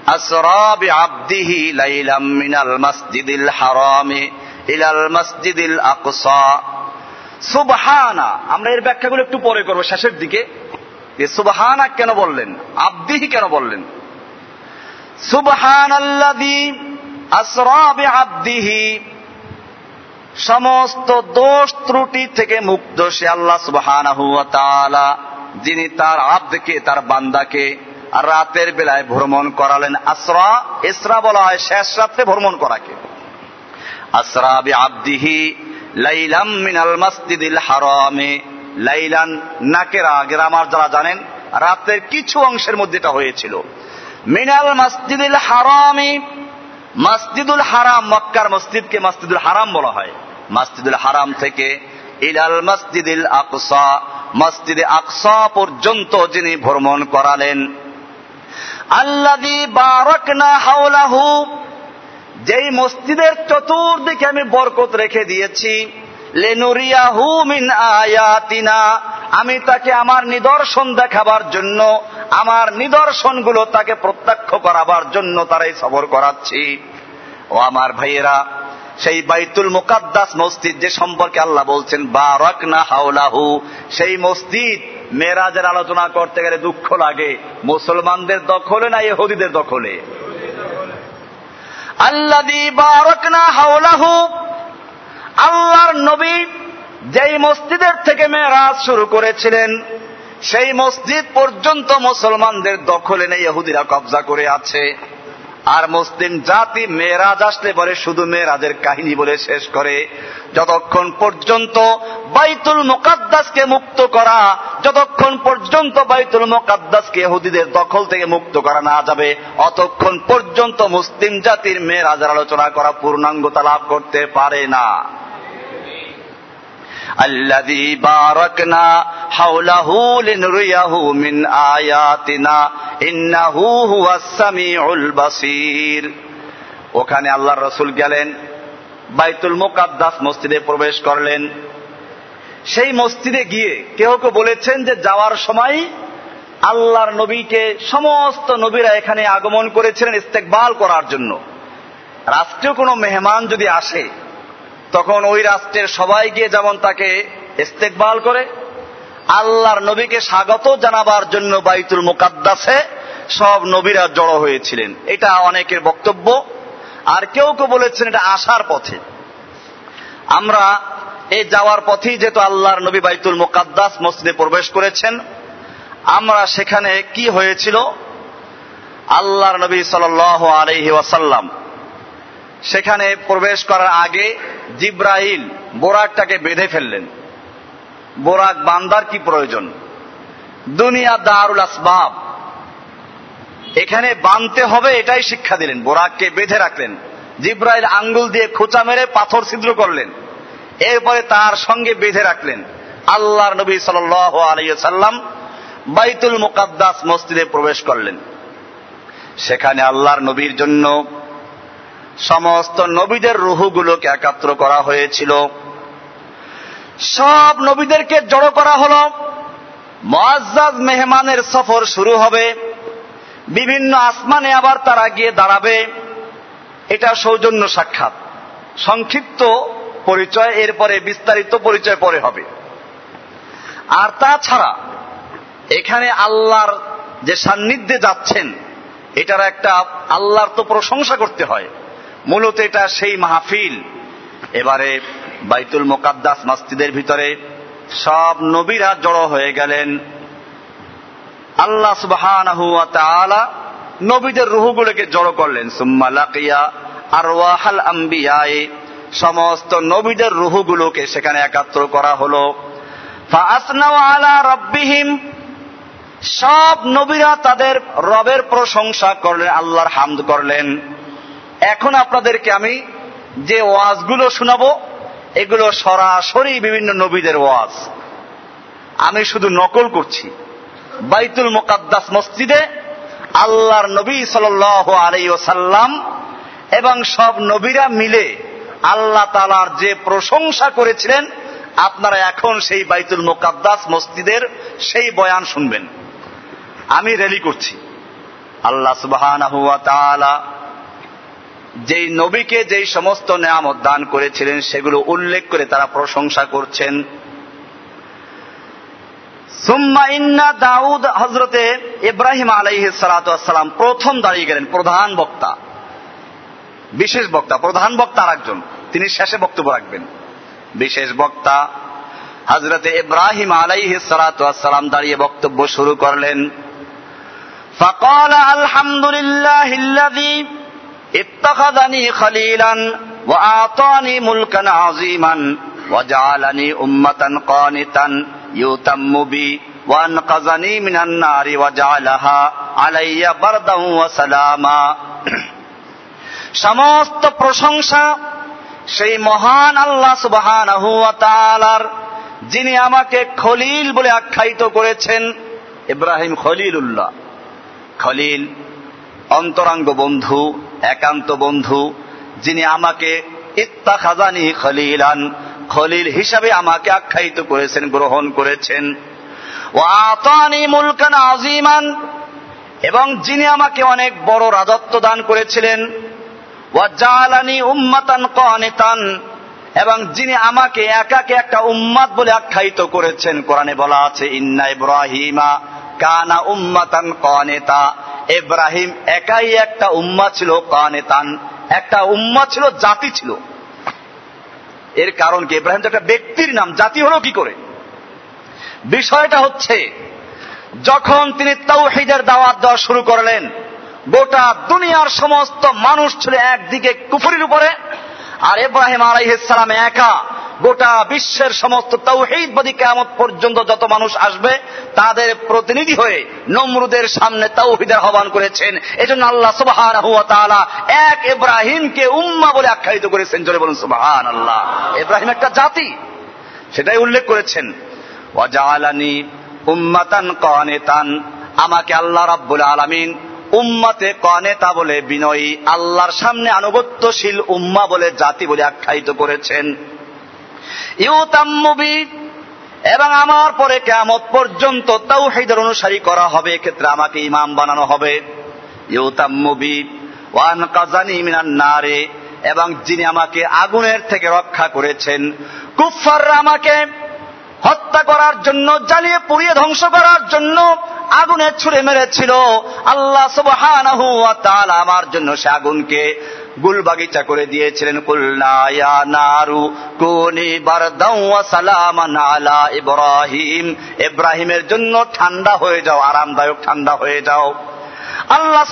أسرى بعبده ليلا من المسجد الحرام إلى المسجد الأقصى সুবহানা আমরা এর ব্যাখ্যাগুলো একটু পরে করবো শেষের দিকে যে সুবহানা কেন বললেন আব্দিহি কেন বললেন সুবহান আব্দিহি সমস্ত দোষ ত্রুটি থেকে মুক্ত সে আল্লাহ সুবহানাহু ওয়া তাআলা যিনি তার আব্দকে তার বান্দাকে রাতের বেলায় ভ্রমণ করালেন আসরা। ইসরা বলা হয় শেষ রাত্রে ভ্রমণ করাকে। আসরা বি আব্দিহি লাইলাম মিনাল মাসজিদিল হারামে। লাইলান নাকেরা গ্রামার যারা জানেন, রাতের কিছু অংশের মধ্যে এটা হয়েছিল। মিনাল মসজিদুল হারামি, মসজিদুল হারাম, মক্কার মসজিদকে মসজিদুল হারাম বলা হয়। মসজিদুল হারাম থেকে ইলাল মসজিদুল আকসা, মসজিদে আকসা পর্যন্ত যিনি ভ্রমণ করালেন আল্লাদি বারকনা হাওলাহু, যেই মসজিদের চতুর্দিকে আমি বরকত রেখে দিয়েছি, লেনুরিয়াহু মিন আয়াতিনা, আমি তাকে আমার নিদর্শন দেখাবার জন্য, আমার নিদর্শনগুলো তাকে প্রত্যক্ষ করাবার জন্য তারাই সবর করাচ্ছি। ও আমার ভাইয়েরা সেই বাইতুল মুকাদ্দাস মসজিদ যে সম্পর্কে আল্লাহ বলছেন বারক না হাওলাহু, সেই মসজিদ মেরাজের আলোচনা করতে গেলে দুঃখ লাগে। মুসলমানদের দখলে না ইহুদিদের দখলে? আল্লাদি বারক না হাওলাহু, আল্লাহর নবী যেই মসজিদের থেকে মেয়েরাজ শুরু করেছিলেন, সেই মসজিদ পর্যন্ত মুসলমানদের দখলে নেই, ইহুদিরা কবজা করে আছে। আর মুসলিম জাতি মেয়েরাজ আসলে পরে শুধু মেয়েরাজের কাহিনী বলে শেষ করে। যতক্ষণ পর্যন্ত বাইতুল মোকাদ্দাসকে মুক্ত করা, যতক্ষণ পর্যন্ত বাইতুল মোকাদ্দাসকে হুদিদের দখল থেকে মুক্ত করা না যাবে, অতক্ষণ পর্যন্ত মুসলিম জাতির মেয়েরাজের আলোচনা করা পূর্ণাঙ্গতা লাভ করতে পারে না। আল্লাযী বারাকনা হাওলাহু লিনুরিয়াহু মিন আয়াতিনা ইন্নাহু হুয়াস সামিউল বাসীর ওখানে আল্লাহর রসুল গেলেন, বাইতুল মোকাদ্দাস মসজিদে প্রবেশ করলেন। সেই মসজিদে গিয়ে কেউ কেউ বলেছেন যে যাওয়ার সময় আল্লাহর নবীকে সমস্ত নবীরা এখানে আগমন করেছিলেন ইস্তেকবাল করার জন্য। রাষ্ট্রীয় কোনো মেহমান যদি আসে তখন ওই রাষ্ট্রের সবাই গিয়ে যেমন তাকে ইস্তেকবাল করে, আল্লাহর নবীকে স্বাগত জানাবার জন্য বাইতুল মুকাদ্দাসে সব নবীরা জড়ো হয়েছিলেন। এটা অনেকের বক্তব্য। আর কেউ কেউ বলেছেন এটা আসার পথে। আমরা এই যাওয়ার পথেই যেহেতু আল্লাহর নবী বাইতুল মুকাদ্দাস মসজিদে প্রবেশ করেছেন, আমরা সেখানে কি হয়েছিল? আল্লাহর নবী সাল আলহি ওয়াসাল্লাম সেখানে প্রবেশ করার আগে জিব্রাহিল বোরাকটাকে বেঁধে ফেললেন। বোরাক বান্দার কি প্রয়োজন? দুনিয়া দারুল আসবাব। এখানে বানতে হবে এটাই শিক্ষা দিলেন। বোরাককে বেঁধে রাখলেন। জিব্রাইল আঙ্গুল দিয়ে খোঁচা মেরে পাথর ছিদ্র করলেন। এরপরে তার সঙ্গে বেঁধে রাখলেন। আল্লাহর নবী সাল আলাইসাল্লাম বাইতুল মুকাদ্দাস মসজিদে প্রবেশ করলেন। সেখানে আল্লাহর নবীর জন্য সমস্ত নবীদের রুহুগুলোকে একাত্র করা হয়েছিল। সব নবীদেরকে জড়ো করা হল। মোয়াজ্জাজ মেহমানের সফর শুরু হবে। বিভিন্ন আসমানে আবার তারা গিয়ে দাঁড়াবে। এটা সৌজন্য সাক্ষাৎ। সংক্ষিপ্ত পরিচয়, এরপরে বিস্তারিত পরিচয় পরে হবে। আর তাছাড়া এখানে আল্লাহর যে সান্নিধ্যে যাচ্ছেন, এটার একটা আল্লাহর তো প্রশংসা করতে হয়। মূলত এটা সেই মাহফিল। এবারে বাইতুল মোকাদ্দাস মাস্তিদের ভিতরে সব নবীরা জড়ো হয়ে গেলেন। আল্লাহ সুবহান নবীদের রুহুগুলোকে জড়ো করলেন। সুম্মা লাকিয়া আর ওয়াহাল আম্বিয়ায়ে সমস্ত নবীদের রুহুগুলোকে সেখানে একাত্র করা হলো। রব্বিহিম সব নবীরা তাদের রবের প্রশংসা করলেন, আল্লাহর হামদ করলেন। এখন আপনাদেরকে আমি যে ওয়াজগুলো শোনাবো, এগুলো সরাসরি বিভিন্ন নবীদের ওয়াজ। আমি শুধু নকল করছি। বাইতুল মোকাদ্দাস মসজিদে আল্লাহর নবী সাল আলাই ওসাল্লাম এবং সব নবীরা মিলে আল্লাহ তালার যে প্রশংসা করেছিলেন, আপনারা এখন সেই বাইতুল মোকাদ্দাস মসজিদের সেই বয়ান শুনবেন। আমি রেলি করছি। আল্লাহ সুবাহ যেই নবীকে যেই সমস্ত নেয়ামত দান করেছিলেন সেগুলো উল্লেখ করে তারা প্রশংসা করছেন সুম্মা ইন্না দাউদ হজরতে ইব্রাহিম আলাইহ সালাম প্রথম দাঁড়িয়ে গেলেন প্রধান বক্তা বিশেষ বক্তা প্রধান বক্তা আর একজন তিনি শেষে বক্তব্য রাখবেন বিশেষ বক্তা হজরতে ইব্রাহিম আলাইহ সালাম দাঁড়িয়ে বক্তব্য শুরু করলেন فقال الحمد لله الذي ইত্তাখাদানি খলিলান ওয়া আতানি মুলকান আযীমান ওয়া জাআলানি উম্মাতান কানিতান ইউতাম্মু বি ওয়া আনকাযানি মিনান নারি ওয়া জাআলাহা আলাইয়া বারদান ওয়া সালামা। সমস্ত প্রশংসা সেই মহান আল্লাহ সুবহানাহু ওয়া তাআলার, যিনি আমাকে খলিল বলে আখ্যায়িত করেছেন, ইব্রাহিম খলিলুল্লাহ। খলিল অন্তরঙ্গ বন্ধু একান্ত বন্ধু, যিনি আমাকে ইত্তা খাজানি খলিলান, খলিল হিসাবে আমাকে আখ্যায়িত করেছেন, গ্রহণ করেছেন। ও আতানি মুলকান আজিমান এবং যিনি আমাকে অনেক বড় রাজত্ব দান করেছিলেন। ওয়াজালানি উম্মাতান কানিতান এবং যিনি আমাকে একাকে একটা উম্মাদ বলে আখ্যায়িত করেছেন। কোরআনে বলা আছে, ইন্না ইব্রাহিমা কানা উম্মাতান কানেতা। ইব্রাহিম একাই একটা উম্মা ছিল, কানেতান। একটা উম্মা ছিল, জাতি ছিল। এর কারণ কি? ইব্রাহিম তো একটা ব্যক্তির নাম, জাতি হলো কি করে? বিষয়টা হচ্ছে, যখন তিনি তৌহিদের দাওয়াত দেওয়া শুরু করলেন, গোটা দুনিয়ার সমস্ত মানুষ ছিল একদিকে কুফুরির উপরে, আর ইব্রাহিম আলাইহিসালাম একা গোটা বিশ্বের সমস্ত তৌহিদবাদী কেমত পর্যন্ত যত মানুষ আসবে, তাদের প্রতিনিধি হয়ে নমরুদের সামনে তৌহিদের আহ্বান করেছেন। এজন্য আল্লাহ সুবাহান এক ইব্রাহিমকে উম্মা বলে আখ্যায়িত করেছেন। জোরে বলুন সুবাহান আল্লাহ ইব্রাহিম একটা জাতি, সেটাই উল্লেখ করেছেন। ওয়াজালানি উম্মাতান কানেতান, আমাকে আল্লাহ রাব্বুল আলামিন উম্মাতে কনেতা বলে বিনয়ী, আল্লাহর সামনে আনুগত্যশীল উম্মা বলে জাতি বলে আখ্যায়িত করেছেন। ইউতাম্মুবি, এবং আমার পরে কেমত পর্যন্ত তাও তাওহীদের অনুসারী করা হবে, এক্ষেত্রে আমাকে ইমাম বানানো হবে। ইউতাম্মুবি, ওয়ান কাজানি মিনান নারে, এবং যিনি আমাকে আগুনের থেকে রক্ষা করেছেন। কুফাররা আমাকে হত্যা করার জন্য, জ্বালিয়ে পুড়িয়ে ধ্বংস করার জন্য আগুনে ছুড়ে মেরেছিল। আল্লাহ আমার জন্য সে আগুনকে গুল বাগিচা করে দিয়েছিলেন কুল্লায়া নারু কুনি আলা ইব্রাহিম। ইব্রাহিমের জন্য ঠান্ডা হয়ে যাও, আরামদায়ক ঠান্ডা হয়ে যাও। আল্লাহ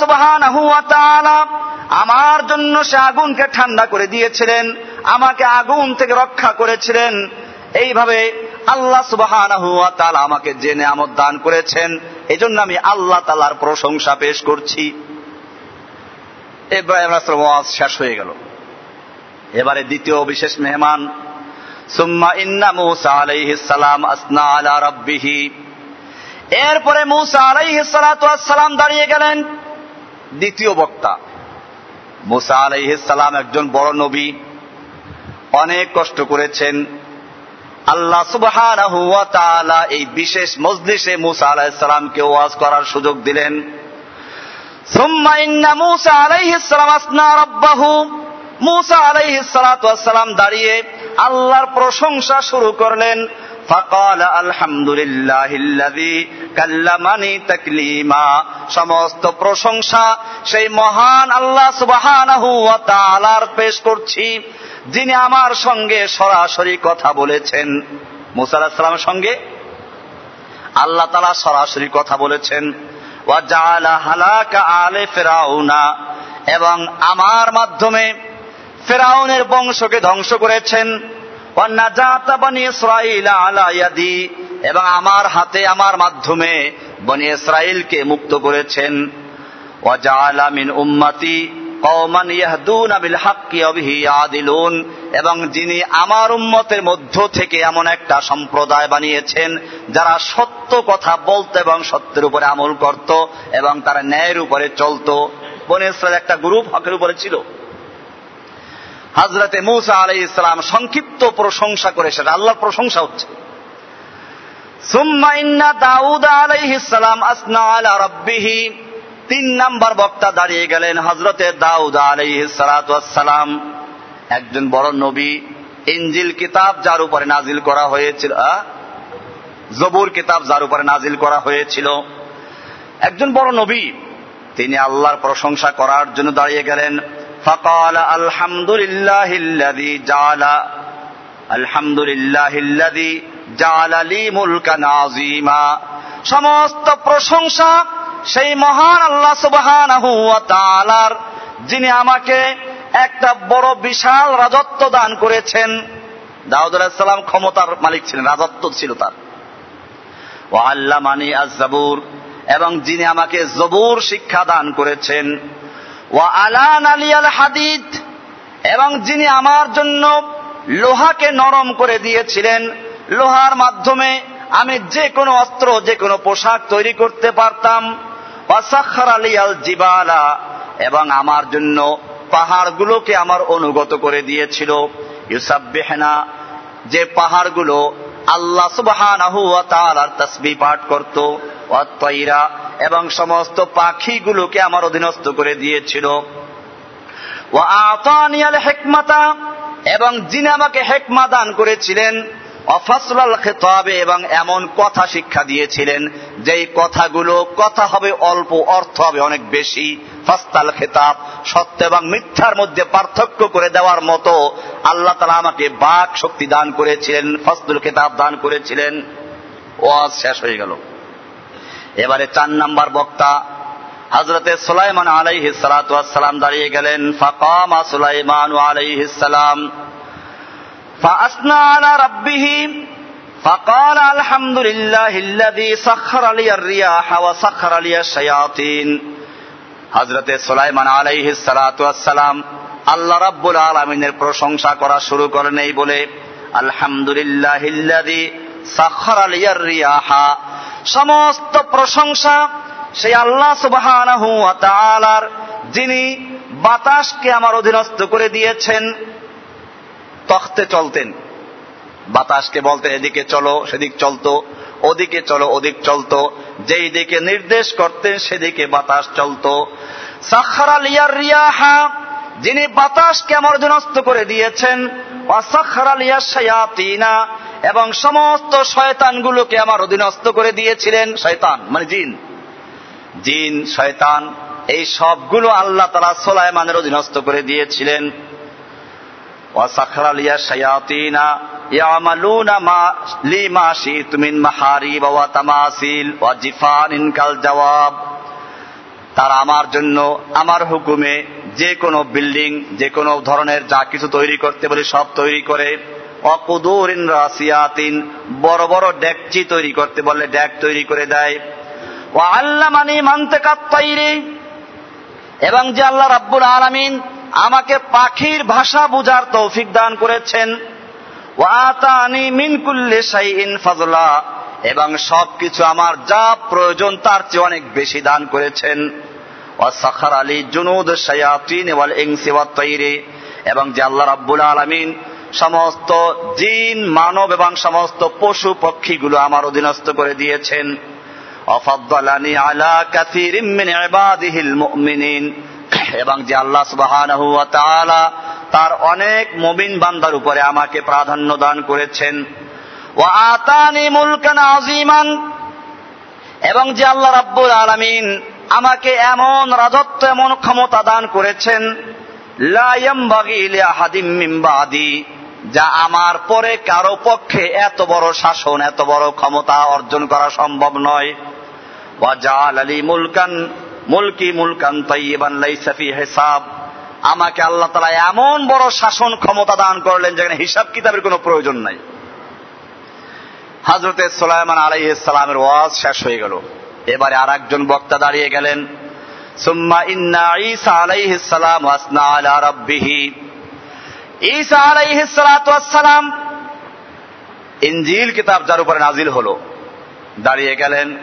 আমার জন্য সে আগুনকে ঠান্ডা করে দিয়েছিলেন, আমাকে আগুন থেকে রক্ষা করেছিলেন। এইভাবে আল্লাহ তাআলা আমাকে জেনে নিয়ামত দান করেছেন, এজন্য আমি আল্লাহ তাআলার প্রশংসা পেশ করছি। ইব্রাহিম রাসূল ওয়াজ শেষ হয়ে গেল। এবারে দ্বিতীয় বিশেষ মেহমান, সুম্মা ইন্না মূসা আলাইহিস সালাম আসনা আলা রাব্বিহি। এরপরে মূসা আলাইহিস সালাতু সালাম দাঁড়িয়ে গেলেন। দ্বিতীয় বক্তা, মুসা আলাইহিস সালাম একজন বড় নবী, অনেক কষ্ট করেছেন। আল্লাহ তাআলা এই বিশেষ মজলিসে মুসা আলাইহিস সালামকে ওয়াজ করার সুযোগ দিলেন। দাঁড়িয়ে আল্লাহর প্রশংসা শুরু করলেন। ফকাল আলহামদুলিল্লাহ কাল্লামানি তকলিমা। সমস্ত প্রশংসা সেই মহান আল্লাহ সুবাহানাহু তালার পেশ করছি। যিনি আমার সঙ্গে সরাসরি কথা বলেছেন। মুসা আলাহিসাল্লামের সঙ্গে আল্লাহ তালা সরাসরি কথা বলেছেন। আলে ফেরাউনা এবং আমার মাধ্যমে ফেরাউনের বংশকে ধ্বংস করেছেন। এবং আমার হাতে, আমার মাধ্যমে বনি ইসরায়েলকে মুক্ত করেছেন। ওয়াজালামিন উম্মতি এবং যিনি আমার উম্মতের মধ্য থেকে এমন একটা সম্প্রদায় বানিয়েছেন, যারা সত্য কথা বলতো এবং সত্যের উপরে আমল করত এবং তারা ন্যায়ের উপরে চলত। বনি একটা গ্রুপ হকের উপরে ছিল। হাজরতে মুসা আলাই ইসলাম সংক্ষিপ্ত প্রশংসা করে সেটা আল্লাহর প্রশংসা হচ্ছে। সুম্মা ইন্না দাউদ আলাইহিসসালাম আসনা আলা রাব্বিহি তিন নাম্বার বক্তা দাঁড়িয়ে গেলেন হজরতে দাউদ আলাইসালাম একজন বড় নবী ইঞ্জিল কিতাব যার উপরে নাজিল করা হয়েছিল জবুর কিতাব যার উপরে নাজিল করা হয়েছিল। একজন বড় নবী, তিনি আল্লাহর প্রশংসা করার জন্য দাঁড়িয়ে গেলেন। ফকাল আলহামদুলিল্লাহ জালা আলহামদুলিল্লাহ জালালি মুলকা নাজিমা সমস্ত প্রশংসা সেই মহান আল্লাহ সুবহানাহু ওয়া যিনি আমাকে একটা বড় বিশাল রাজত্ব দান করেছেন। দাউদ আলাইহিস ক্ষমতার মালিক ছিলেন, রাজত্ব ছিল তার। ও আল্লামানি আজ-জাবুর, এবং যিনি আমাকে জবুর শিক্ষা দান করেছেন। ও আলান আলিয়াল হাদিদ, এবং যিনি আমার জন্য লোহাকে নরম করে দিয়েছিলেন। লোহার মাধ্যমে আমি যে কোনো অস্ত্র, যে কোনো পোশাক তৈরি করতে পারতাম। জিবালা, এবং আমার জন্য পাহাড়গুলোকে আমার অনুগত করে দিয়েছিল। ইউসাববেহনা, যে পাহাড়গুলো আল্লাহ তাআলার তাসবিহ পাঠ করত। অত্তইরা এবং সমস্ত পাখিগুলোকে আমার অধীনস্থ করে দিয়েছিল। ও আতানিয়াল হেকমাতা, এবং যিনি আমাকে হেকমা দান করেছিলেন অফাসলাল খেতাবে এবং এমন কথা শিক্ষা দিয়েছিলেন, যেই কথাগুলো কথা হবে অল্প, অর্থ হবে অনেক বেশি। ফাস্তাল খেতাব, সত্য এবং মিথ্যার মধ্যে পার্থক্য করে দেওয়ার মতো আল্লাহ তালা আমাকে বাক শক্তি দান করেছিলেন ফসদুল খেতাব দান করেছিলেন। ওয়াজ শেষ হয়ে গেল। এবারে চার নাম্বার বক্তা হজরতে সুলাইমান আলাইহি সালাম দাঁড়িয়ে গেলেন। ফাকামা সুলাইমান আলাইহি সালাম। فأثنى على ربه فقال الحمد لله الذي سخر لي الرياح وسخر لي الشياطين হজরতে সুলাইমান আলাইহি সালাম আল্লাহ রাব্বুল আলমিনের প্রশংসা করা শুরু করেন এই বলে আলহামদুলিল্লাহ সাখর আলিয়ার রিয়াহা সমস্ত প্রশংসা সেই আল্লাহ সুবহানাহু ওয়া তাআলার যিনি বাতাসকে আমার অধীনস্থ করে দিয়েছেন তখতে চলতেন। বাতাসকে বলতেন, এদিকে চলো, সেদিক চলতো। ওদিকে চলো, ওদিক চলতো। যেই দিকে নির্দেশ করতেন, সেদিকে বাতাস চলতো। সাখারা লিয়ার রিয়াহা, যিনি বাতাসকে আমার অধীনস্থ করে দিয়েছেন এবং সমস্ত শয়তানগুলোকে আমার অধীনস্থ করে দিয়েছিলেন শয়তান মানে জিন। জিন, শয়তান, এই সবগুলো আল্লাহ তারা সোলাইমানের অধীনস্থ করে দিয়েছিলেন। وسخر لي الشياطين يعملون ما لي ما شئت من محاريب وتماثيل وجفان كالجواب তারা আমার জন্য আমার হুকুমে যে কোনো বিল্ডিং যে কোনো ধরনের যা কিছু তৈরি করতে বলি সব তৈরি করে অকুদুরিন রাসিয়াতিন বড় বড় ডেকচি তৈরি করতে বললে ডেক তৈরি করে দেয় ও আল্লাহ মানি মানতে কাত্তাইরে এবং যে আল্লাহ রাব্বুল আলামিন আমাকে পাখির ভাষা বুঝার তৌফিক দান করেছেন। ফাজলা। এবং সবকিছু আমার যা প্রয়োজন তার চেয়ে অনেক বেশি দান করেছেন। ওয়াসাখার আলী জুনুদ শায়াতিন ওয়াল ইনসি ওয়াত তাইরি এবং যে আল্লাহ রাব্বুল আলামিন সমস্ত জিন, মানব এবং সমস্ত পশু পক্ষীগুলো আমার অধীনস্থ করে দিয়েছেন। অফাদ্দালানি আলা কাসীরিম মিন ইবাদিহিল মুমিনিন। এবং যে আল্লাহ তাআলা তার অনেক মুমিন বান্দার উপরে আমাকে প্রাধান্য দান করেছেন। ওয়া আতানি মুলকান আযীমান এবং যে আল্লাহ রাব্বুল আলামিন আমাকে এমন রাজত্ব, এমন ক্ষমতা দান করেছেন বাদি, যা আমার পরে কারও পক্ষে এত বড় শাসন, এত বড় ক্ষমতা অর্জন করা সম্ভব নয়। ওয়া জাআল আলী মুলকান মুলকি মুলকান তৈবান লাইসাফি হিসাব। আমাকে আল্লাহ তালা এমন বড় শাসন ক্ষমতা দান করলেন যেখানে হিসাব কিতাবের কোনো প্রয়োজন নাই। হাজরতে সোলাইমান আলাই ইসলামের ওয়াজ শেষ হয়ে গেল। এবারে আর একজন বক্তা দাঁড়িয়ে গেলেন। সুম্মা ইন্না ঈসা আলাইহিস সালাম ওয়াসনা আলা রাব্বিহি। ঈসা ইনজিল কিতাব যার উপরে নাজিল হলো। দাঁড়িয়ে গেলেন।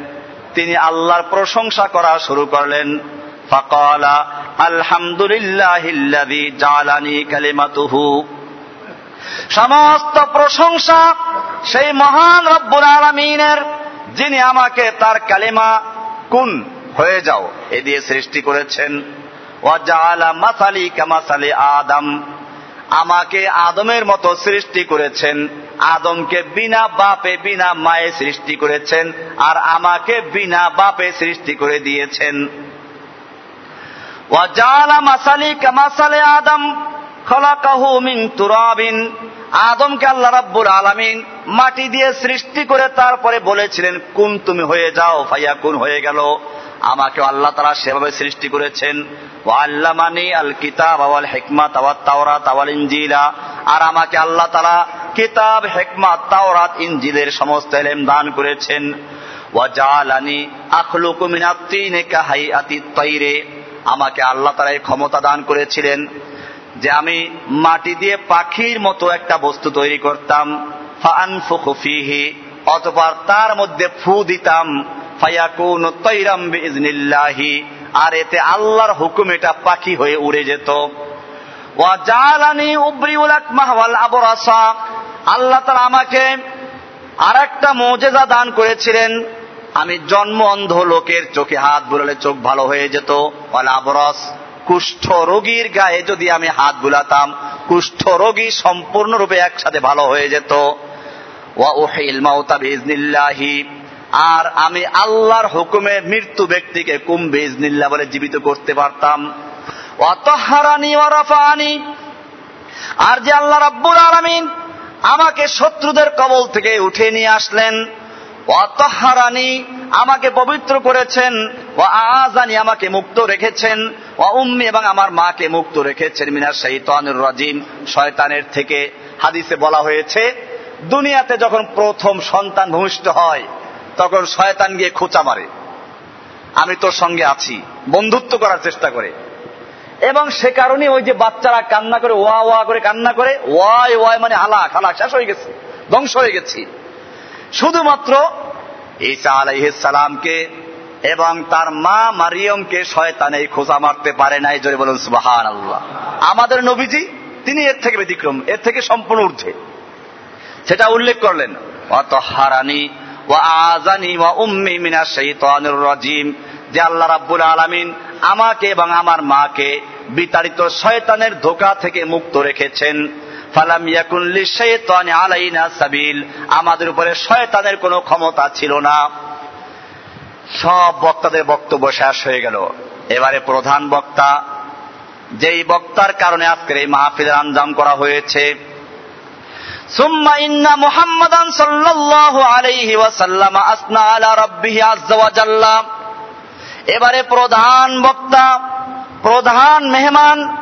তিনি আল্লাহর প্রশংসা করা শুরু করলেন। ফাকালা, আলহামদুলিল্লাহিল্লাযী সমস্ত প্রশংসা সেই মহান রব্বুল আলামিনের, যিনি আমাকে তার কালিমা কুন হয়ে যাও, এ দিয়ে সৃষ্টি করেছেন। ওয়াজালা মাসালি কামাসালি আদম। আমাকে আদমের মতো সৃষ্টি করেছেন। আদমকে বিনা বাপে, বিনা মায়ে সৃষ্টি করেছেন আর আমাকে বিনা বাপে সৃষ্টি করে দিয়েছেন। ওয়াজালা মাসালি আদম তুরাবিন। আদমকে আল্লাহ রাব্বুল আলামিন মাটি দিয়ে সৃষ্টি করে তারপরে বলেছিলেন কোন তুমি হয়ে যাও, ফাইয়া কুন হয়ে গেল। আমাকে আল্লাহ তারা সেভাবে সৃষ্টি করেছেন। আল্লামানি আল কিতাব আওয়াল হেকমাত আওয়াত তাওরাত আওয়াল ইঞ্জিলা আর আমাকে আল্লাহ তারা কিতাব, হেকমাত, তাওরাত ইঞ্জিলের সমস্ত এলেম দান করেছেন। ওয়াজালানি আখলুকু মিনাত্তিনে কাহাইয়াতি তাইরে আমাকে আল্লাহ তারা এই ক্ষমতা দান করেছিলেন যে আমি মাটি দিয়ে পাখির মতো একটা বস্তু তৈরি করতাম। ফিহি, অতপর তার মধ্যে ফু দিতাম। ফায়াকুন তৈরাম বিজনিল্লাহি আর এতে আল্লাহর হুকুম এটা পাখি হয়ে উড়ে যেত। ওয়াজালানি উবরিউল আকমাহ ওয়াল আবরাসা। আল্লাহ তাআলা আমাকে আরেকটা মোজেজা দান করেছিলেন। আমি জন্ম অন্ধ লোকের চোখে হাত বুলালে চোখ ভালো হয়ে যেত। আবরাস, কুষ্ঠ রোগীর গায়ে যদি আমি হাত বুলাতাম, কুষ্ঠ রোগী সম্পূর্ণরূপে একসাথে ভালো হয়ে যেত। ওয়া উহিল মাউতা বিজনিল্লাহি আর আমি আল্লাহর হুকুমে মৃত্যু ব্যক্তিকে কুম বিজনিল্লাহ বলে জীবিত করতে পারতাম। অতহারানি ওয়ারাফানি আর যে আল্লাহ রাব্বুল আলামিন আমাকে শত্রুদের কবল থেকে উঠে নিয়ে আসলেন, অতহারানি আমাকে পবিত্র করেছেন ও আজানি আমাকে মুক্ত রেখেছেন ও উম্মি এবং আমার মাকে মুক্ত রেখেছেন মিনার শৈতানুর রাজিম, শয়তানের থেকে। হাদিসে বলা হয়েছে, দুনিয়াতে যখন প্রথম সন্তান ভূমিষ্ঠ হয় তখন শয়তান গিয়ে খোঁচা মারে। আমি তোর সঙ্গে আছি, বন্ধুত্ব করার চেষ্টা করে। এবং সে কারণে ওই যে বাচ্চারা কান্না করে, ওয়া ওয়া করে কান্না করে, ওয়াই ওয়াই মানে হালাক হালাক শেষ হয়ে গেছে, ধ্বংস হয়ে গেছি। শুধুমাত্র ঈসা আলাইহিসালামকে এবং তার মা মারিয়মকে শয়তান এই খোঁজা মারতে পারে নাই, জোরে বলুন সুবাহান আল্লাহ আমাদের নবীজি, তিনি এর থেকে ব্যতিক্রম, এর থেকে সম্পূর্ণ ঊর্ধ্বে। সেটা উল্লেখ করলেন অত হারানি উম্মি মিনা রাজিম। যে আল্লাহ রাব্বুল আলামিন আমাকে এবং আমার মাকে বিতাড়িত শয়তানের ধোকা থেকে মুক্ত রেখেছেন। ফালাম ইয়াকুল্লি আলাইনা সাবিল। আমাদের উপরে শয়তানের কোনো ক্ষমতা ছিল না। সব বক্তাদের বক্তব্য শেষ হয়ে গেল। এবারে প্রধান বক্তা, যেই বক্তার কারণে আজকের এই মাহফিলের আঞ্জাম করা হয়েছে সাল্লাল্লাহু আলাইহি ওয়াসাল্লাম এবারে প্রধান বক্তা, প্রধান মেহমান,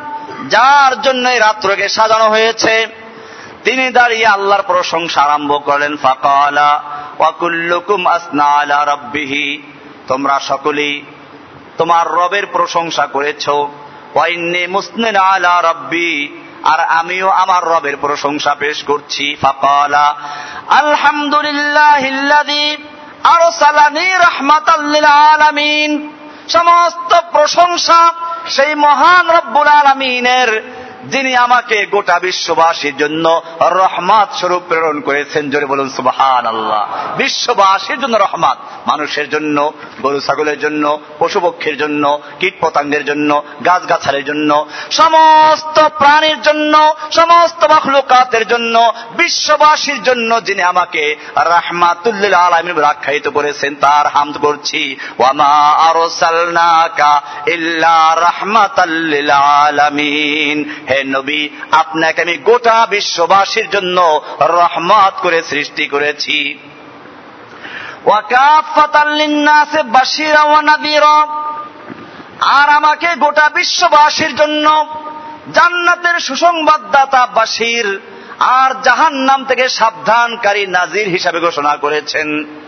যার জন্য রাত্রকে সাজানো হয়েছে, তিনি দাঁড়িয়ে আল্লাহর প্রশংসা আরম্ভ করলেন, ফাকালা ওয়াকুল্লুকুম আসনা আলা তোমরা সকলেই তোমার রবের প্রশংসা করেছ ওয়াইন্নি মুসনিন আলা রব্বি। আর আমিও আমার রবের প্রশংসা পেশ করছি। ফাকালা আলহামদুলিল্লাহ আলামিন। সমস্ত প্রশংসা সেই মহান রব্বুল আলামিনের যিনি আমাকে গোটা বিশ্ববাসীর জন্য রহমাত স্বরূপ প্রেরণ করেছেন, জোরে বলুন সুবাহান আল্লাহ বিশ্ববাসীর জন্য রহমাত, মানুষের জন্য, গরু ছাগলের জন্য পশু পক্ষীর জন্য কীট পতঙ্গের জন্য গাছ গাছালের জন্য, সমস্ত প্রাণীর জন্য, সমস্ত মখলুকাতের জন্য, বিশ্ববাসীর জন্য যিনি আমাকে রাহমাতুল্লিল আলমী আখ্যায়িত করেছেন, তার হামদ করছি। ওয়ামা আরসালনাকা ইল্লা রাহমাতাল্লিল আলামিন। হে নবী, আপনাকে আমি গোটা বিশ্ববাসীর জন্য রহমত করে সৃষ্টি করেছি। আর আমাকে গোটা বিশ্ববাসীর জন্য জান্নাতের সুসংবাদদাতা বাসির আর জাহান নাম থেকে সাবধানকারী নাজির হিসাবে ঘোষণা করেছেন।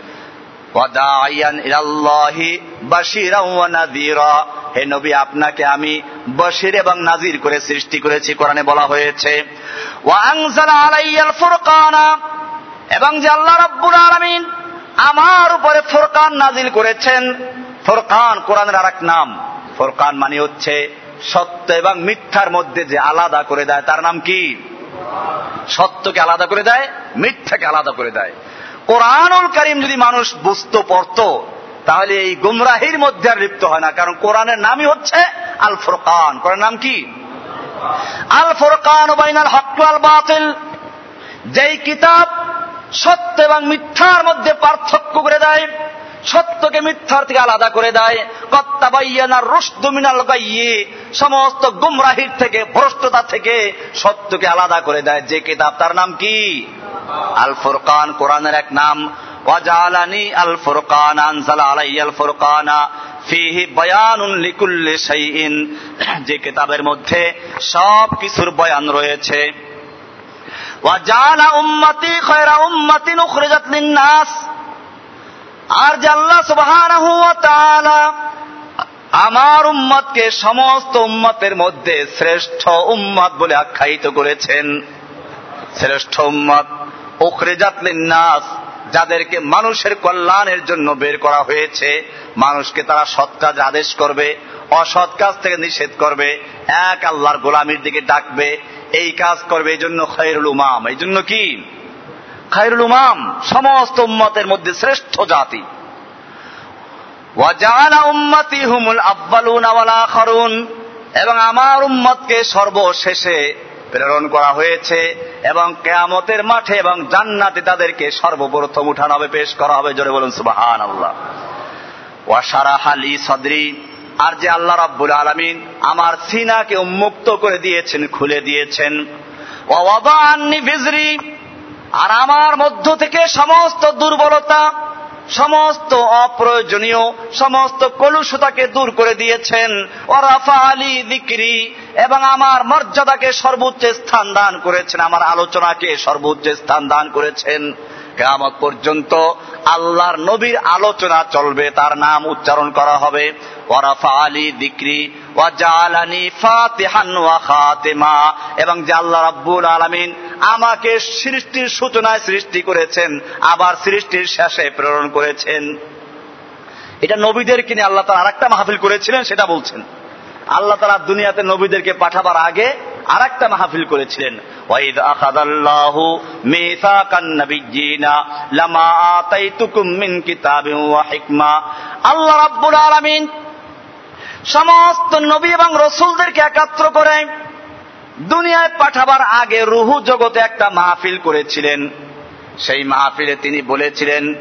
হে নবী, আপনাকে আমি বশির এবং নাজির করে সৃষ্টি করেছি, কোরআনে বলা হয়েছে। এবং যে আল্লাহ রব্বুল আলমিন আমার উপরে ফোরকান নাজিল করেছেন, ফোরকান কোরআনের আর নাম। ফোরকান মানে হচ্ছে সত্য এবং মিথ্যার মধ্যে যে আলাদা করে দেয়, তার নাম কি? সত্যকে আলাদা করে দেয়, মিথ্যাকে আলাদা করে দেয়। কোরআনুল করিম যদি মানুষ বুঝতো, পড়তো, তাহলে এই গুমরাহির মধ্যে আর লিপ্ত হয় না। কারণ কোরআনের নামই হচ্ছে আল ফোরকান কোরআন নাম কি? আল ফোরকান বাইনাল হক আল বাতিল। যেই কিতাব সত্য এবং মিথ্যার মধ্যে পার্থক্য করে দেয়, সত্যকে মিথ্যার থেকে আলাদা করে দেয়। কত্তাবাইয়ানার রুশদু মিনাল গাইয়ে। সমস্ত গুমরাহির থেকে, ভ্রষ্টতা থেকে সত্যকে আলাদা করে দেয়। যে কিতাব, তার নাম কি? আল ফুরকান কোরআনের এক নাম। ওয়াজালানি আল ফুরকান আনজালা আলাইয়াল ফুরকানা ফিহি লিকুল্লি শাইইন। যে কিতাবের মধ্যে সব কিছুর বয়ান রয়েছে। ওয়াজালা উম্মতি উম্মাতিন উখরিজাত আর যে আল্লাহ সুবহানাহু ওয়া তাআলা আমার উম্মতকে সমস্ত উম্মতের মধ্যে শ্রেষ্ঠ উম্মত বলে আখ্যায়িত করেছেন। শ্রেষ্ঠ উম্মত। উখরিজাত লিন-নাস, যাদেরকে মানুষের কল্যাণের জন্য বের করা হয়েছে, মানুষকে তারা সৎ কাজ আদেশ করবে, অসৎ কাজ থেকে নিষেধ করবে, এক আল্লাহর গোলামির দিকে ডাকবে, এই কাজ করবে এই জন্য খৈরুল উমাম। এই জন্য কি? খৈরুল উমাম সমস্ত উম্মতের মধ্যে শ্রেষ্ঠ জাতি। এবং আমার উম্মতকে সর্বশেষে প্রেরণ করা হয়েছে এবং কেয়ামতের মাঠে এবং জান্নাতে তাদেরকে সর্বপ্রথম উঠানো হবে, পেশ করা হবে। জোরে বলুন সুবাহান আল্লাহ ওয়াসারা হালি সদরি। আর যে আল্লাহ রাব্বুল আলমিন আমার সিনাকে উন্মুক্ত করে দিয়েছেন, খুলে দিয়েছেন। আর আমার মধ্য থেকে সমস্ত দুর্বলতা সমস্ত অপ্রয়োজনীয়, সমস্ত কলুষতাকে দূর করে দিয়েছেন। ওরাফা আলী দিক্রি, এবং আমার মর্যাদাকে সর্বোচ্চ স্থান দান করেছেন, আমার আলোচনাকে সর্বোচ্চ স্থান দান করেছেন। কেমত পর্যন্ত আল্লাহর নবীর আলোচনা চলবে, তার নাম উচ্চারণ করা হবে ওয়ারাফা আলী দিক্রি এবং যে আল্লাহ রাব্বুল আলামিন আমাকে সৃষ্টির সূচনায় সৃষ্টি করেছেন, আবার সৃষ্টির শেষে প্রেরণ করেছেন। এটা নবীদের কিনে আল্লাহ তারা আরেকটা মাহফিল করেছিলেন, সেটা বলছেন। আল্লাহ তারা দুনিয়াতে নবীদেরকে পাঠাবার আগে আর একটা মাহফিল করেছিলেন। ওয়াইদ আখাদাল্লাহু মিসাকান নাবিয়্যিনা লামা আতাইতুকুম মিন কিতাবিন ওয়া হিকমা। আল্লাহ রাব্বুল আলামিন সমস্ত নবী এবং রসুলদেরকে একাত্র করে দুনিয়ায় পাঠাবার আগে রুহু জগতে একটা মাহফিল করেছিলেন। সেই মাহফিলে তিনি বলেছিলেন,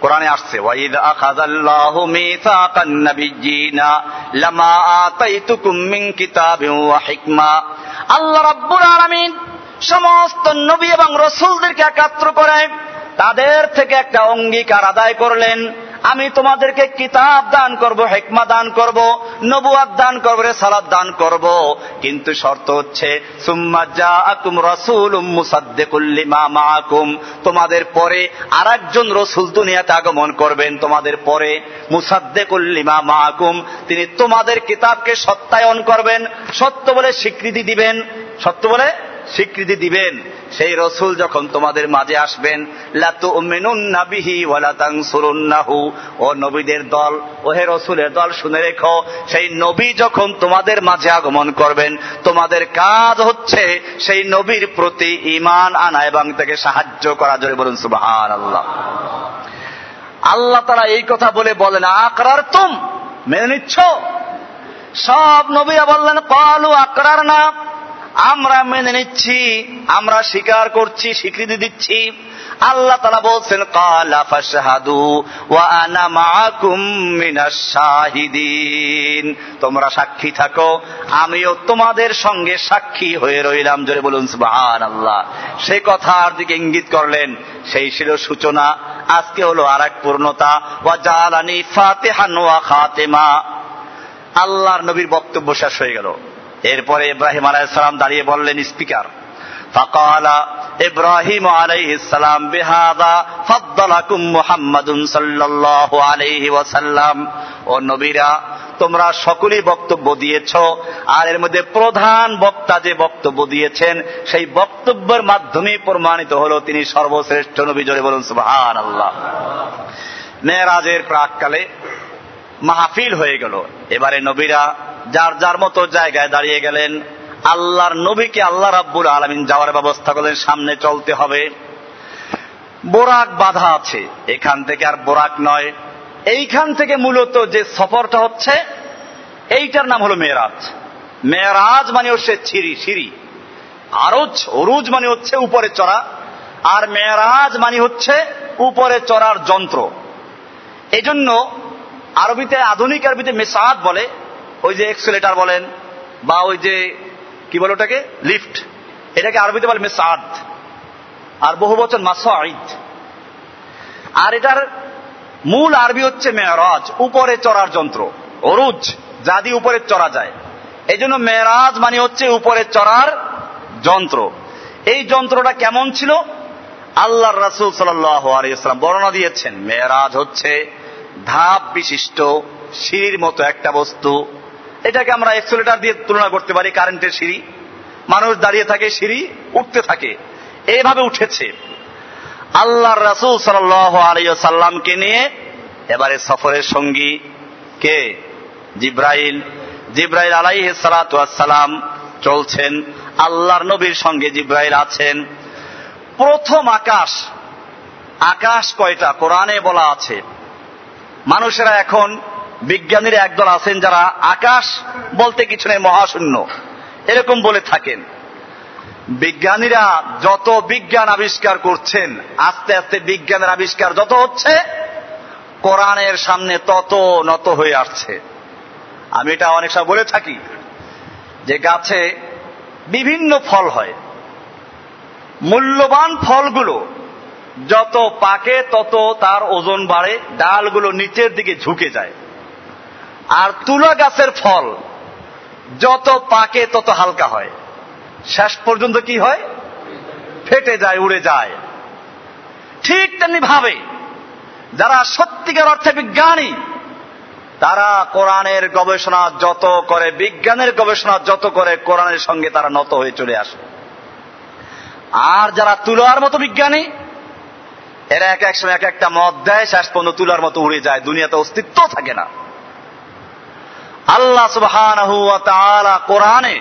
কোরআনে আসছে, ওয়াইদ আখাযাল্লাহু মিসাকান নাবিয়্যিনা লামা আতাইতুকুম মিন কিতাবিন ওয়া হিকমা। আল্লাহ রাব্বুল আলামিন সমস্ত নবী এবং রসুলদেরকে একাত্র করে তাদের থেকে একটা অঙ্গীকার আদায় করলেন। আমি তোমাদেরকে কিতাব দান করব, হেকমা দান করব নবুয়াদ দান করব রে সালাদ দান করব। কিন্তু শর্ত হচ্ছে, সুম্মা জাআকুম রাসূলুম মুসাদ্দিকুল মা মাআকুম। তোমাদের পরে আরেকজন রসুল দুনিয়াতে আগমন করবেন। তোমাদের পরে মুসাদ্দিকুল মা মাআকুম। তিনি তোমাদের কিতাবকে সত্যায়ন করবেন, সত্য বলে স্বীকৃতি দিবেন। সত্য বলে স্বীকৃতি দিবেন। সেই রসুল যখন তোমাদের মাঝে আসবেন ও নবীদের দল ও হে রসুলের দল, শুনে রেখো, সেই নবী যখন তোমাদের মাঝে আগমন করবেন, তোমাদের কাজ হচ্ছে সেই নবীর প্রতি ইমান আনা এবং তাকে সাহায্য করা। জোরে বলুন সুবাহান আল্লাহ আল্লাহ তারা এই কথা বলে বলেন আকরার তুম মেনে নিচ্ছ? সব নবীরা বললেন পালু আকরার না আমরা মেনে নিচ্ছি, আমরা স্বীকার করছি, স্বীকৃতি দিচ্ছি। আল্লাহ তালা বলছেন, কালা ফাশহাদু ওয়া আনা মাআকুম মিনাশ শাহিদিন। তোমরা সাক্ষী থাকো, আমিও তোমাদের সঙ্গে সাক্ষী হয়ে রইলাম। জোরে বলুন, সুবহানাল্লাহ। সেই কথার দিকে ইঙ্গিত করলেন, সেই ছিল সূচনা। আজকে হলো আর এক পূর্ণতা। ওয়া জালানি ফাতিহান ওয়া খাতেমা। আল্লাহর নবীর বক্তব্য শেষ হয়ে গেল। এরপরে ইব্রাহিম আলাইসালাম দাঁড়িয়ে বললেন স্পিকার فقال إبراهيم عليه السلام بهذا فضلكم محمد صلى الله عليه وسلم ও নবীরা তোমরা সকলেই বক্তব্য দিয়েছ আর এর মধ্যে প্রধান বক্তা যে বক্তব্য দিয়েছেন সেই বক্তব্যের মাধ্যমে প্রমাণিত হলো তিনি সর্বশ্রেষ্ঠ নবী জোরে বলুন সুবহান আল্লাহ মেয়েরাজের প্রাককালে মাহফিল হয়ে গেল। এবারে নবীরা যার যার মতো জায়গায় দাঁড়িয়ে গেলেন, আল্লাহর নবীকে আল্লাহ রাব্বুল আলমিন যাওয়ার ব্যবস্থা করলেন, সামনে চলতে হবে। বোরাক বাধা আছে, এখান থেকে আর বোরাক নয়। এইখান থেকে মূলত যে সফরটা হচ্ছে, এইটার নাম হলো মেয়েরাজ। মেয়েরাজ মানে হচ্ছে ছিরি, সিঁড়ি। আরজ অরুজ মানে হচ্ছে উপরে চড়া, আর মেয়েরাজ মানে হচ্ছে উপরে চড়ার যন্ত্র। এই জন্য আরবিতে আধুনিক আরবিতে মেসাদ বলে, ওই যে এক্সেলেটার বলেন, বা ওই যে, কি বলে ওটাকে? লিফট এটাকে আরবিতে বলে মেসাদ। আর বহু বচন মাসাইদ আর এটার মূল আরবি হচ্ছে মেয়রাজ, উপরে চড়ার যন্ত্র। অরুজ যা দিয়ে উপরে চড়া যায়। এই জন্য মেয়েরাজ মানে হচ্ছে উপরে চড়ার যন্ত্র। এই যন্ত্রটা কেমন ছিল? আল্লাহ রাসুল সাল্লাম বর্ণনা দিয়েছেন, মেয়েরাজ হচ্ছে ধাপ বিশিষ্ট, সিঁড়ির মতো একটা বস্তু। এটাকে আমরা এক্সেলেটার দিয়ে তুলনা করতে পারি কারেন্টের সিঁড়ি। মানুষ দাঁড়িয়ে থাকে, সিঁড়ি উঠতে থাকে। এইভাবে উঠেছে। আল্লাহ রাসুল সাল্লামকে নিয়ে এবারে সফরের সঙ্গী কে? জিব্রাইল। জিব্রাইল আলাইহ সালাম চলছেন। আল্লাহর নবীর সঙ্গে জিব্রাইল আছেন। প্রথম আকাশ আকাশ কয়টা? কোরআনে বলা আছে। মানুষেরা এখন বিজ্ঞানীরা একদল আছেন যারা আকাশ বলতে কিছু নেই, মহাশূন্য। এরকম বলে থাকেন। বিজ্ঞানীরা যত বিজ্ঞান আবিষ্কার করছেন, আস্তে আস্তে বিজ্ঞানের আবিষ্কার যত হচ্ছে, কোরআনের সামনে তত নত হয়ে আসছে। আমি এটা অনেক সময় বলে থাকি যে গাছে বিভিন্ন ফল হয়। মূল্যবান ফলগুলো যত পাকে তত তার ওজন বাড়ে, ডালগুলো নিচের দিকে ঝুঁকে যায়। আর তুলা গাছের ফল যত পাকে তত হালকা হয়। শেষ পর্যন্ত কি হয়? ফেটে যায়, উড়ে যায়। ঠিক তেমনি ভাবে যারা সত্যিকার অর্থে বিজ্ঞানী, তারা কোরআনের গবেষণা যত করে, বিজ্ঞানের গবেষণা যত করে, কোরআনের সঙ্গে তারা নত হয়ে চলে আসে। আর যারা তুলার মতো বিজ্ঞানী এরা এক এক সময় এক একটা মত দেয়, শেষ পর্যন্ত তুলার মতো উড়ে যায়, দুনিয়াতে অস্তিত্ব থাকে না। আল্লাহ সুবাহ কোরআনে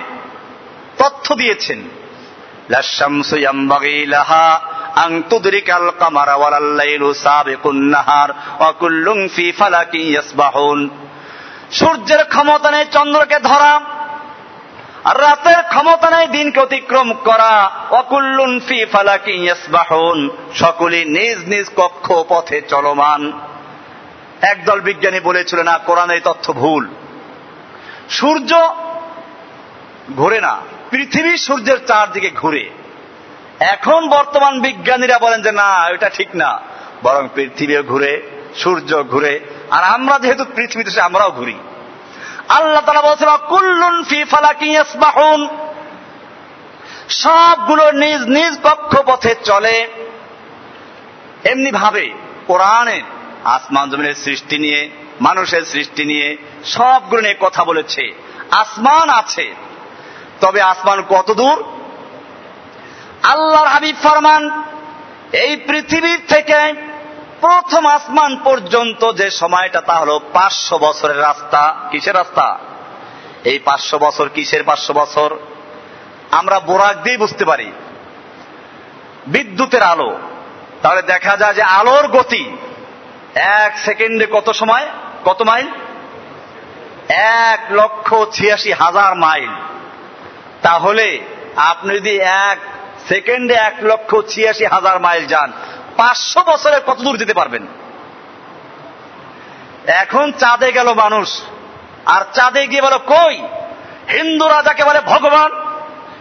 তথ্য দিয়েছেন সূর্যের ক্ষমতা নেই, চন্দ্রকে ধরা আর রাতের ক্ষমতা নেই দিনকে অতিক্রম করা। অকুল্লুন ফি ফালাকি ইয়াসবাহুন। সকলে নিজ নিজ কক্ষ পথে চলমান। একদল বিজ্ঞানী বলেছিল, না, কোরআন এই তথ্য ভুল। সূর্য ঘুরে না, পৃথিবী সূর্যের চারদিকে ঘুরে। এখন বর্তমান বিজ্ঞানীরা বলেন যে, না, এটা ঠিক না। বরং পৃথিবীও ঘুরে, সূর্য ঘুরে। আর আমরা যেহেতু পৃথিবীতে আমরাও ঘুরি। আল্লাহ তালা বলছেন কুল্লুন ফি ফালাকি সবগুলো নিজ নিজ কক্ষপথে চলে। এমনি ভাবে কোরআনে আসমান জমিনের সৃষ্টি নিয়ে, মানুষের সৃষ্টি নিয়ে সবগুলো নিয়ে কথা বলেছে। আসমান আছে, তবে আসমান কত দূর? আল্লাহর হাবিব ফরমান, এই পৃথিবীর থেকে প্রথম আসমান পর্যন্ত যে সময়টা তা হলো পাঁচশো বছরের রাস্তা। কিসের রাস্তা? এই পাঁচশো বছর কিসের পাঁচশো বছর? আমরা বোরাক দিয়ে বুঝতে পারি। বিদ্যুতের আলো। তাহলে দেখা যায় যে আলোর গতি এক সেকেন্ডে কত সময়? কত মাইল? এক লক্ষ ছিয়াশি হাজার মাইল। তাহলে আপনি যদি এক সেকেন্ডে এক লক্ষ ছিয়াশি হাজার মাইল যান পাঁচশো বছরে কত দূর যেতে পারবেন। এখন চাঁদে গেল মানুষ। আর চাঁদে গিয়ে বলো কই? হিন্দুরা যাকে বলে ভগবান,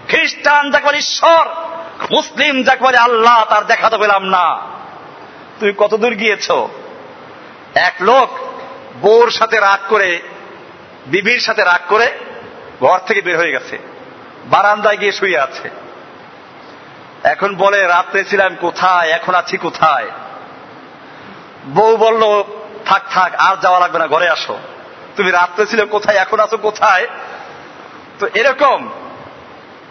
খ্রিস্টান যাকে বলে ঈশ্বর, মুসলিম যাকে বলে আল্লাহ, তার দেখা তো পেলাম না। তুমি কতদূর গিয়েছ? এক লোক বউর সাথে রাগ করে, বিবির সাথে রাগ করে ঘর থেকে বের হয়ে গেছে। বারান্দায় গিয়ে শুয়ে আছে। এখন বলে, রাত্রে ছিলাম কোথায়? এখন আছি কোথায়? বউ বলল, থাক থাক, আর যাওয়া লাগবে না, ঘরে আসো। তুমি রাত্রে ছিল কোথায়, এখন আছো কোথায়? তো এরকম,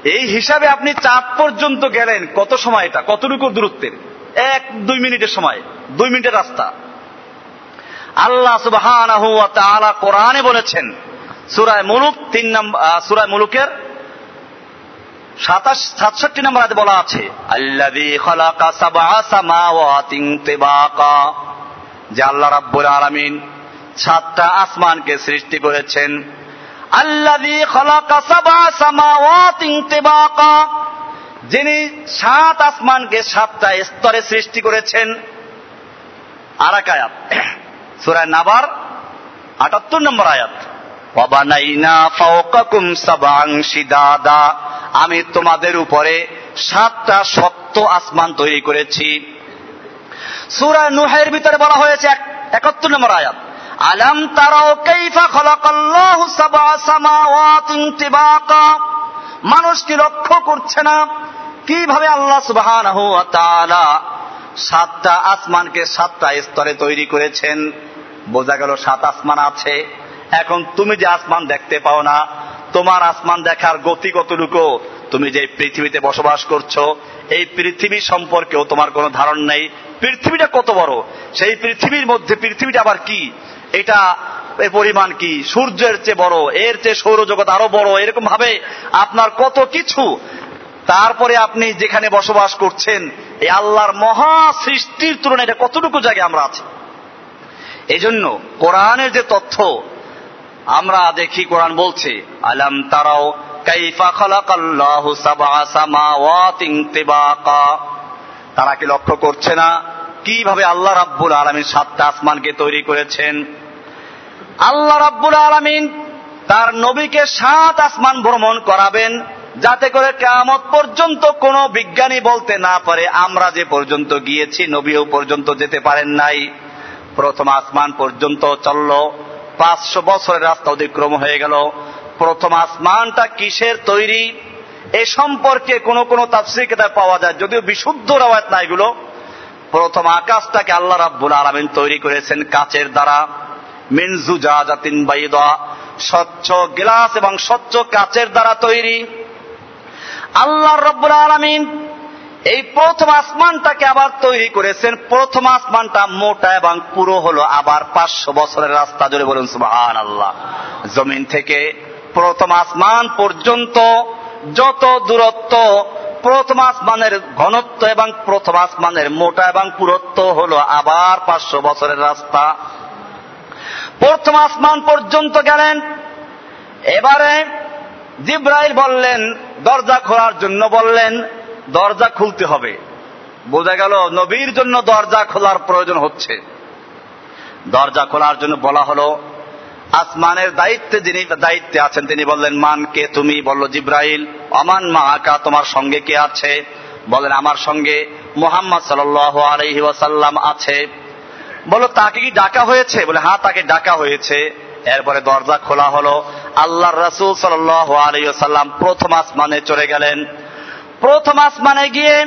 এই হিসাবে আপনি চাঁদ পর্যন্ত গেলেন, কত সময় এটা? কতটুকু দূরত্বের? এক, দুই মিনিটের সময়, দুই মিনিটের রাস্তা। আল্লাহ সুবাহ কোরআনে বলেছেন সুরায় মুলুক তিন নম্বর সুরায় মুলুকের সাতাশ, সাতষট্টি নম্বর আজ বলা আছে যে আল্লাহ রাব্বুল আলামিন সাতটা আসমানকে সৃষ্টি করেছেন। যিনি সাত আসমানকে সাতটা স্তরে সৃষ্টি করেছেন। আর এক আয়াত, সূরা নাবার আটাত্তর নম্বর আয়াত। আমি তোমাদের উপরে সাতটা শক্ত আসমান তৈরি করেছি। সূরা নূহের ভিতরে বলা হয়েছে একাত্তর নম্বর আয়াত। আলাম তারাও কাইফা খালাকাল্লাহু মানুষ কি লক্ষ্য করছে না? কীভাবে আল্লাহ সুবহানাহু সাতটা আসমানকে সাতটা স্তরে তৈরি করেছেন? বোঝা গেল সাত আসমান আছে। এখন তুমি যে আসমান দেখতে পাও না, তোমার আসমান দেখার গতি কতটুকু? তুমি যে পৃথিবীতে বসবাস করছ, এই পৃথিবী সম্পর্কেও তোমার কোনো ধারণ নেই। পৃথিবীটা কত বড়? সেই পৃথিবীর মধ্যে পৃথিবীটা আবার কি? এটা পরিমাণ কি? সূর্যের চেয়ে বড়, এর চেয়ে সৌরজগৎ আরও বড়, এরকম ভাবে আপনার কত কিছু? তারপরে আপনি যেখানে বসবাস করছেন, এই আল্লাহর মহা সৃষ্টির তুলনায় এটা কতটুকু জায়গায় আমরা আছি? এই জন্য কোরআনের যে তথ্য আমরা দেখি কোরআন বলছে, আলাম তারাও কাইফা খালাকাল্লাহু সাবআ সামাওয়াতিন তিবাকা। তারা কি লক্ষ্য করছে না? কীভাবে আল্লাহ রাব্বুল আলামিন সাতটা আসমানকে তৈরি করেছেন? আল্লাহ রাব্বুল আলামিন তার নবীকে সাত আসমান ভ্রমণ করাবেন, যাতে করে কেয়ামত পর্যন্ত কোন বিজ্ঞানী বলতে না পারে, আমরা যে পর্যন্ত গিয়েছি, নবীও পর্যন্ত যেতে পারেন নাই। প্রথম আসমান পর্যন্ত চলল। পাঁচশো বছরের রাস্তা অতিক্রম হয়ে গেল। প্রথম আসমানটা কিসের তৈরি? এ সম্পর্কে কোন কোন তাফসির পাওয়া যায়, যদিও বিশুদ্ধ রাওয়াত না এগুলো। প্রথম আকাশটাকে আল্লাহ রাব্বুল আলমিন তৈরি করেছেন কাচের দ্বারা। মিনজু যা জাতিন বাইদা, স্বচ্ছ গ্লাস এবং স্বচ্ছ কাচের দ্বারা তৈরি। আল্লাহ রব্বুল আলমিন এই প্রথম আসমানটাকে আবার তৈরি করেছেন। প্রথম আসমানটা মোটা এবং পুরো হলো আবার পাঁচশো বছরের রাস্তা জুড়ে বলুন সুবাহান আল্লাহ জমিন থেকে প্রথম আসমান পর্যন্ত যত দূরত্ব, প্রথম আসমানের ঘনত্ব এবং প্রথম আসমানের মোটা এবং পুরত্ব হলো আবার পাঁচশো বছরের রাস্তা। প্রথম আসমান পর্যন্ত গেলেন। এবারে জিব্রাইল বললেন, দরজা খোলার জন্য বললেন দরজা খুলতে হবে। বোঝা গেল নবীর জন্য দরজা খোলার প্রয়োজন হচ্ছে। দরজা খোলার জন্য বলা হলো, আসমানের দায়িত্বে যিনি দায়িত্বে আছেন, তিনি বললেন, মান কে তুমি? বলল, জিব্রাইল। অমান মা আকা? তোমার সঙ্গে কে আছে? বলেন আমার সঙ্গে মোহাম্মদ সাল আলহি ওয়াসাল্লাম আছে। বলো তাকে কি ডাকা হয়েছে? বলে হ্যাঁ তাকে ডাকা হয়েছে। এরপরে দরজা খোলা হলো। আল্লাহ রসুল সাল আলাইসাল্লাম প্রথম আসমানে চলে গেলেন। প্রথম আসমানে গিয়ে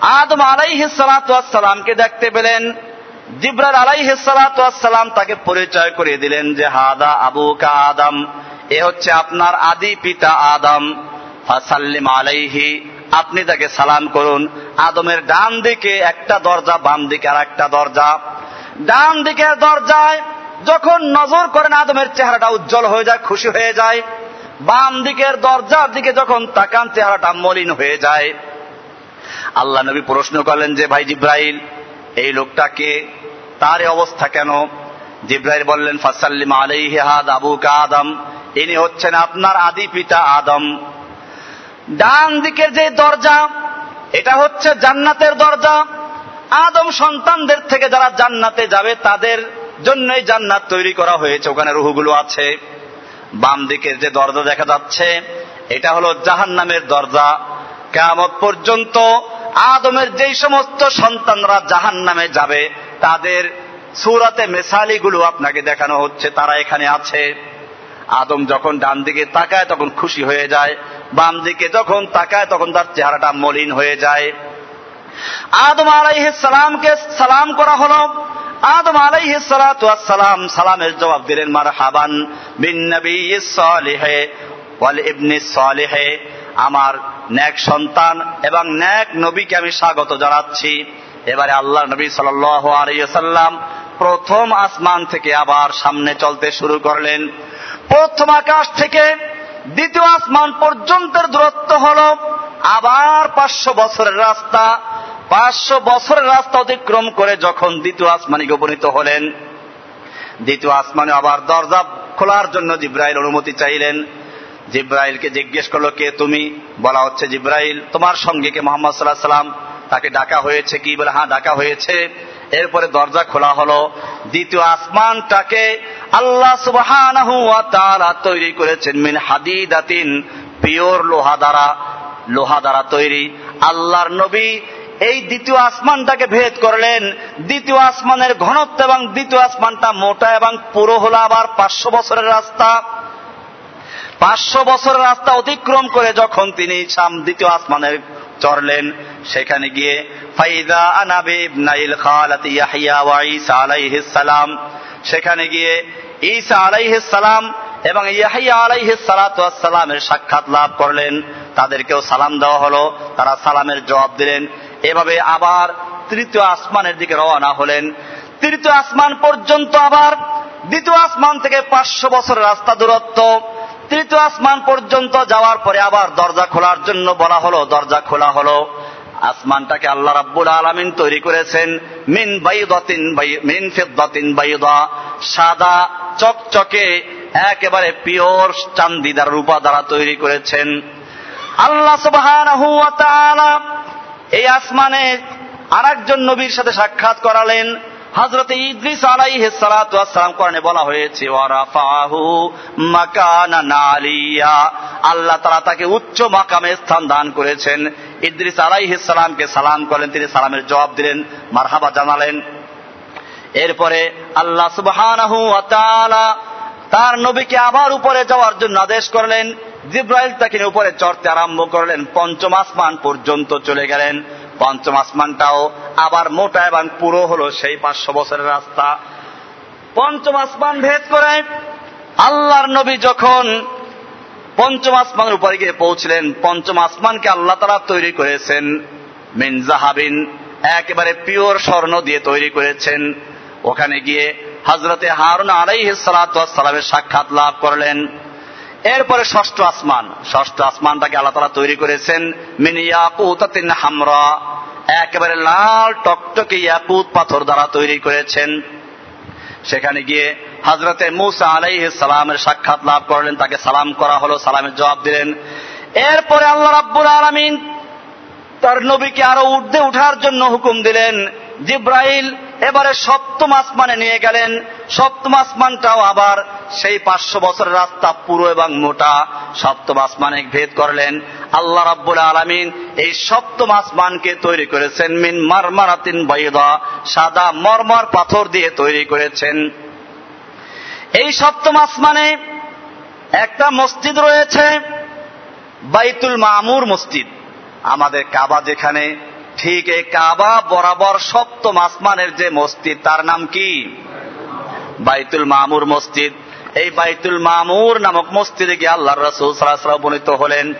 আদম আলাইহিসালামকে দেখতে পেলেন। জিব্রাল আলাইহিসালাম তাকে পরিচয় করে দিলেন যে, হাদা আবু কা আদম, এ হচ্ছে আপনার আদি পিতা আদম। ফাসাল্লিম আলাইহি, আপনি তাকে সালাম করুন। আদমের ডান দিকে একটা দরজা, বাম দিকে আর একটা দরজা। ডান দিকের দরজায় যখন নজর করেন, আদমের চেহারাটা উজ্জ্বল হয়ে যায়, খুশি হয়ে যায়। বাম দিকের দরজার দিকে যখন তাকান, চেহারাটা মলিন হয়ে যায়। আল্লাহ নবী প্রশ্ন করলেন যে, ভাই জিব্রাইল, এই লোকটাকে তার অবস্থা কেন? জিব্রাইল বললেন, ফাসাল্লিম আলাইহি হাদ আবু আদম, ইনি হচ্ছেন আপনার আদি পিতা আদম। ডান দিকের যে দরজা, এটা হচ্ছে জান্নাতের দরজা। আদম সন্তানদের থেকে যারা জান্নাতে যাবে, তাদের জন্যই জান্নাত তৈরি করা হয়েছে, ওখানে রুহুগুলো আছে। বাম দিকের যে দরজা দেখা যাচ্ছে, এটা হলো জাহান নামের দরজা। কেমত পর্যন্ত আদমের যেই সমস্ত সন্তানরা জাহান নামে যাবে, তাদের সুরাতে মেসালিগুলো আপনাকে দেখানো হচ্ছে, তারা এখানে আছে। আদম যখন ডান দিকে তাকায়, তখন খুশি হয়ে যায়। বাম দিকে যখন তাকায়, তখন তার চেহারাটা মলিন হয়ে যায়। আদম আলাইহিস সালামকে সালাম করা হলো। আদম আলাইহিস সালাম সালামের জবাব দিলেন মার হাবান বিন নবী সালিহে ওয়াল ইবনি সালিহে। আমার ন্যাক সন্তান এবং ন্যাক নবীকে আমি স্বাগত জানাচ্ছি। এবারে আল্লাহ নবী সাল্লাম প্রথম আসমান থেকে আবার সামনে চলতে শুরু করলেন। প্রথম আকাশ থেকে দ্বিতীয় আসমান পর্যন্তের দূরত্ব হল আবার পাঁচশো বছরের রাস্তা। পাঁচশো বছরের রাস্তা অতিক্রম করে যখন দ্বিতীয় আসমানিকে উপনীত হলেন, দ্বিতীয় আসমানে আবার দরজা খোলার জন্য জিব্রাইল অনুমতি চাইলেন। জিব্রাইলকে জিজ্ঞেস করল, কে তুমি? বলা হচ্ছে, জিব্রাইল, তোমার সঙ্গে কে মোহাম্মদ সাল্লাহ সাল্লাম তাকে ডাকা হয়েছে কি? বলে হ্যাঁ ডাকা হয়েছে। এরপরে দরজা খোলা হলো। দ্বিতীয় আসমানটাকে আল্লাহ ওয়া তৈরি করেছেন মিন হাদিদাতিন, পিওর লোহা দ্বারা লোহা দ্বারা তৈরি। আল্লাহর নবী এই দ্বিতীয় আসমানটাকে ভেদ করলেন। দ্বিতীয় আসমানের ঘনত্ব এবং দ্বিতীয় আসমানটা মোটা এবং পুরো হলো আবার পাঁচশো বছরের রাস্তা। পাঁচশো বছরের রাস্তা অতিক্রম করে যখন তিনি সাম দ্বিতীয় আসমানের চড়লেন, সেখানে গিয়ে, ফাইদা আনাবে ইবনাইল খালাত ইয়াহিয়া ওয়া ঈসা আলাইহিস সালাম। সেখানে গিয়ে, ঈসা আলাইহিস সালাম এবং ইয়াহিয়া আলাইহিস সালাতু সালামের সাক্ষাৎ লাভ করলেন। তাদেরকেও সালাম দেওয়া হলো। তারা সালামের জবাব দিলেন। এভাবে আবার তৃতীয় আসমানের দিকে রওনা হলেন। তৃতীয় আসমান পর্যন্ত আবার দ্বিতীয় আসমান থেকে পাঁচশো বছর রাস্তা দূরত্ব। তৃতীয় আসমান পর্যন্ত যাওয়ার পরে আবার দরজা খোলার জন্য বলা হলো, দরজা খোলা হলো। আসমানটাকে আল্লাহ রাব্বুল আলামিন তৈরি করেছেন। মিন বাইদাতিন মিন ফিদ্দাতিন বাইদা। সাদা, চকচকে, একেবারে পিওর চান্দিদার রূপা দ্বারা তৈরি করেছেন। আল্লাহ সুবহানাহু এই আসমানে আরেকজন নবীর সাথে সাক্ষাৎ করালেন। হজরত ইদ্রিস আলাইহিস সালাতু ওয়াসসালাম কোরআনে বলা হয়েছে আল্লাহ তাআলা তাকে উচ্চ মাকামে স্থান দান করেছেন। ইদ্রিস আলাইহিস সালামকে সালাম করলেন, তিনি সালামের জবাব দিলেন, মারহাবা জানালেন। এরপরে আল্লাহ ওয়া তার নবীকে আবার উপরে যাওয়ার জন্য আদেশ করলেন জিব্রাইল তাকে উপরে চড়তে আরম্ভ করলেন। পঞ্চম আসমান পর্যন্ত চলে গেলেন। পঞ্চম আসমানটাও আবার মোটা এবং পুরো হলো সেই পাঁচশো বছরের রাস্তা। পঞ্চম আসমান ভেদ করে আল্লাহর নবী যখন পঞ্চম আসমানের উপরে গিয়ে পৌঁছলেন, পঞ্চম আসমানকে আল্লাহ তারা তৈরি করেছেন মিন জাহাবিন, একেবারে পিওর স্বর্ণ দিয়ে তৈরি করেছেন। ওখানে গিয়ে হজরতে হারুন আলাইহ সালামের সাক্ষাৎ লাভ করলেন। এরপরে ষষ্ঠ আসমান। ষষ্ঠ আসমানটাকে আল্লাহ তালা তৈরি করেছেন মিনিয়া ইয়াকুতাতিন হামরা। একেবারে লাল টকটকে ইয়াকুত পাথর দ্বারা তৈরি করেছেন। সেখানে গিয়ে হাজরতে মুসা আলাইহ সালামের সাক্ষাৎ লাভ করলেন, তাকে সালাম করা হলো, সালামের জবাব দিলেন। এরপরে আল্লাহ রাব্বুল আলমিন তার নবীকে আরও উর্ধে উঠার জন্য হুকুম দিলেন, জিব্রাইল এবারে সপ্তম আসমানে নিয়ে গেলেন। সপ্তম আসমানটাও আবার সেই পাঁচশো বছরের রাস্তা পুরো এবং মোটা। সপ্তম আসমানে ভেদ করলেন। আল্লাহ রাব্বুল আলমিন এই সপ্তম আসমানকে তৈরি করেছেন। মিন মারমারাতিন বৈদা সাদা মরমর পাথর দিয়ে তৈরি করেছেন। এই সপ্তম আসমানে একটা মসজিদ রয়েছে, বাইতুল মামুর মসজিদ। আমাদের কাবা যেখানে ঠিক এই কাবা বরাবর সপ্তম আসমানের যে মসজিদ, তার নাম কি? বাইতুল মামুর মসজিদ। এই বাইতুল মামুর নামক মসজিদে গিয়ে আল্লাহ রসুল সাল্লাহ উপনীত হলেন।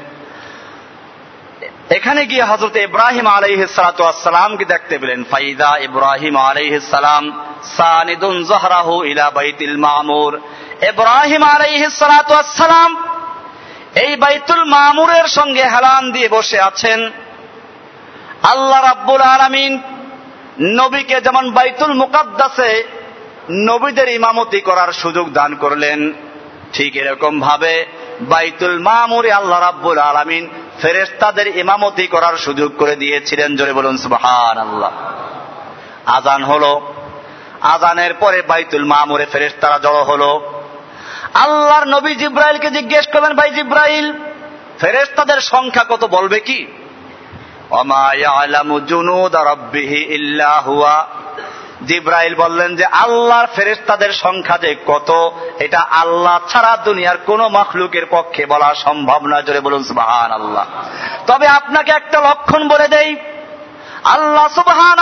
এখানে গিয়ে হজরত ইব্রাহিম আলাইহিসালামকে দেখতে পেলেন। ফাইদা ইব্রাহিম আলাইহিসালাম সানিদুন জহরাহু ইলা বাইতুল মামুর। ইব্রাহিম আলাইহিসালাম এই বাইতুল মামুরের সঙ্গে হেলান দিয়ে বসে আছেন। আল্লাহ রাব্বুল আলামিন নবীকে যেমন বাইতুল মুকাদ্দাসে নবীদের ইমামতি করার সুযোগ দান করলেন, ঠিক এরকম ভাবে বাইতুল মামুরে আল্লাহ রাব্বুল আলামিন ফেরেস্তাদের ইমামতি করার সুযোগ করে দিয়েছিলেন, জোরে বলুন সুবহান আল্লাহ আজান হলো আজানের পরে বাইতুল মামুরে ফেরেস্তারা জড়ো হলো। আল্লাহর নবী জিব্রাইলকে জিজ্ঞেস করলেন, ভাই জিব্রাইল ফেরেস্তাদের সংখ্যা কত বলবে কি? জিব্রাইল বললেন যে, আল্লাহর ফেরেস্তাদের সংখ্যা যে কত, এটা আল্লাহ ছাড়া দুনিয়ার কোন মখলুকের পক্ষে বলা সম্ভব নয়। জোরে বলুন সুবাহান আল্লাহ তবে আপনাকে একটা লক্ষণ বলে দেই। আল্লাহ সুবাহান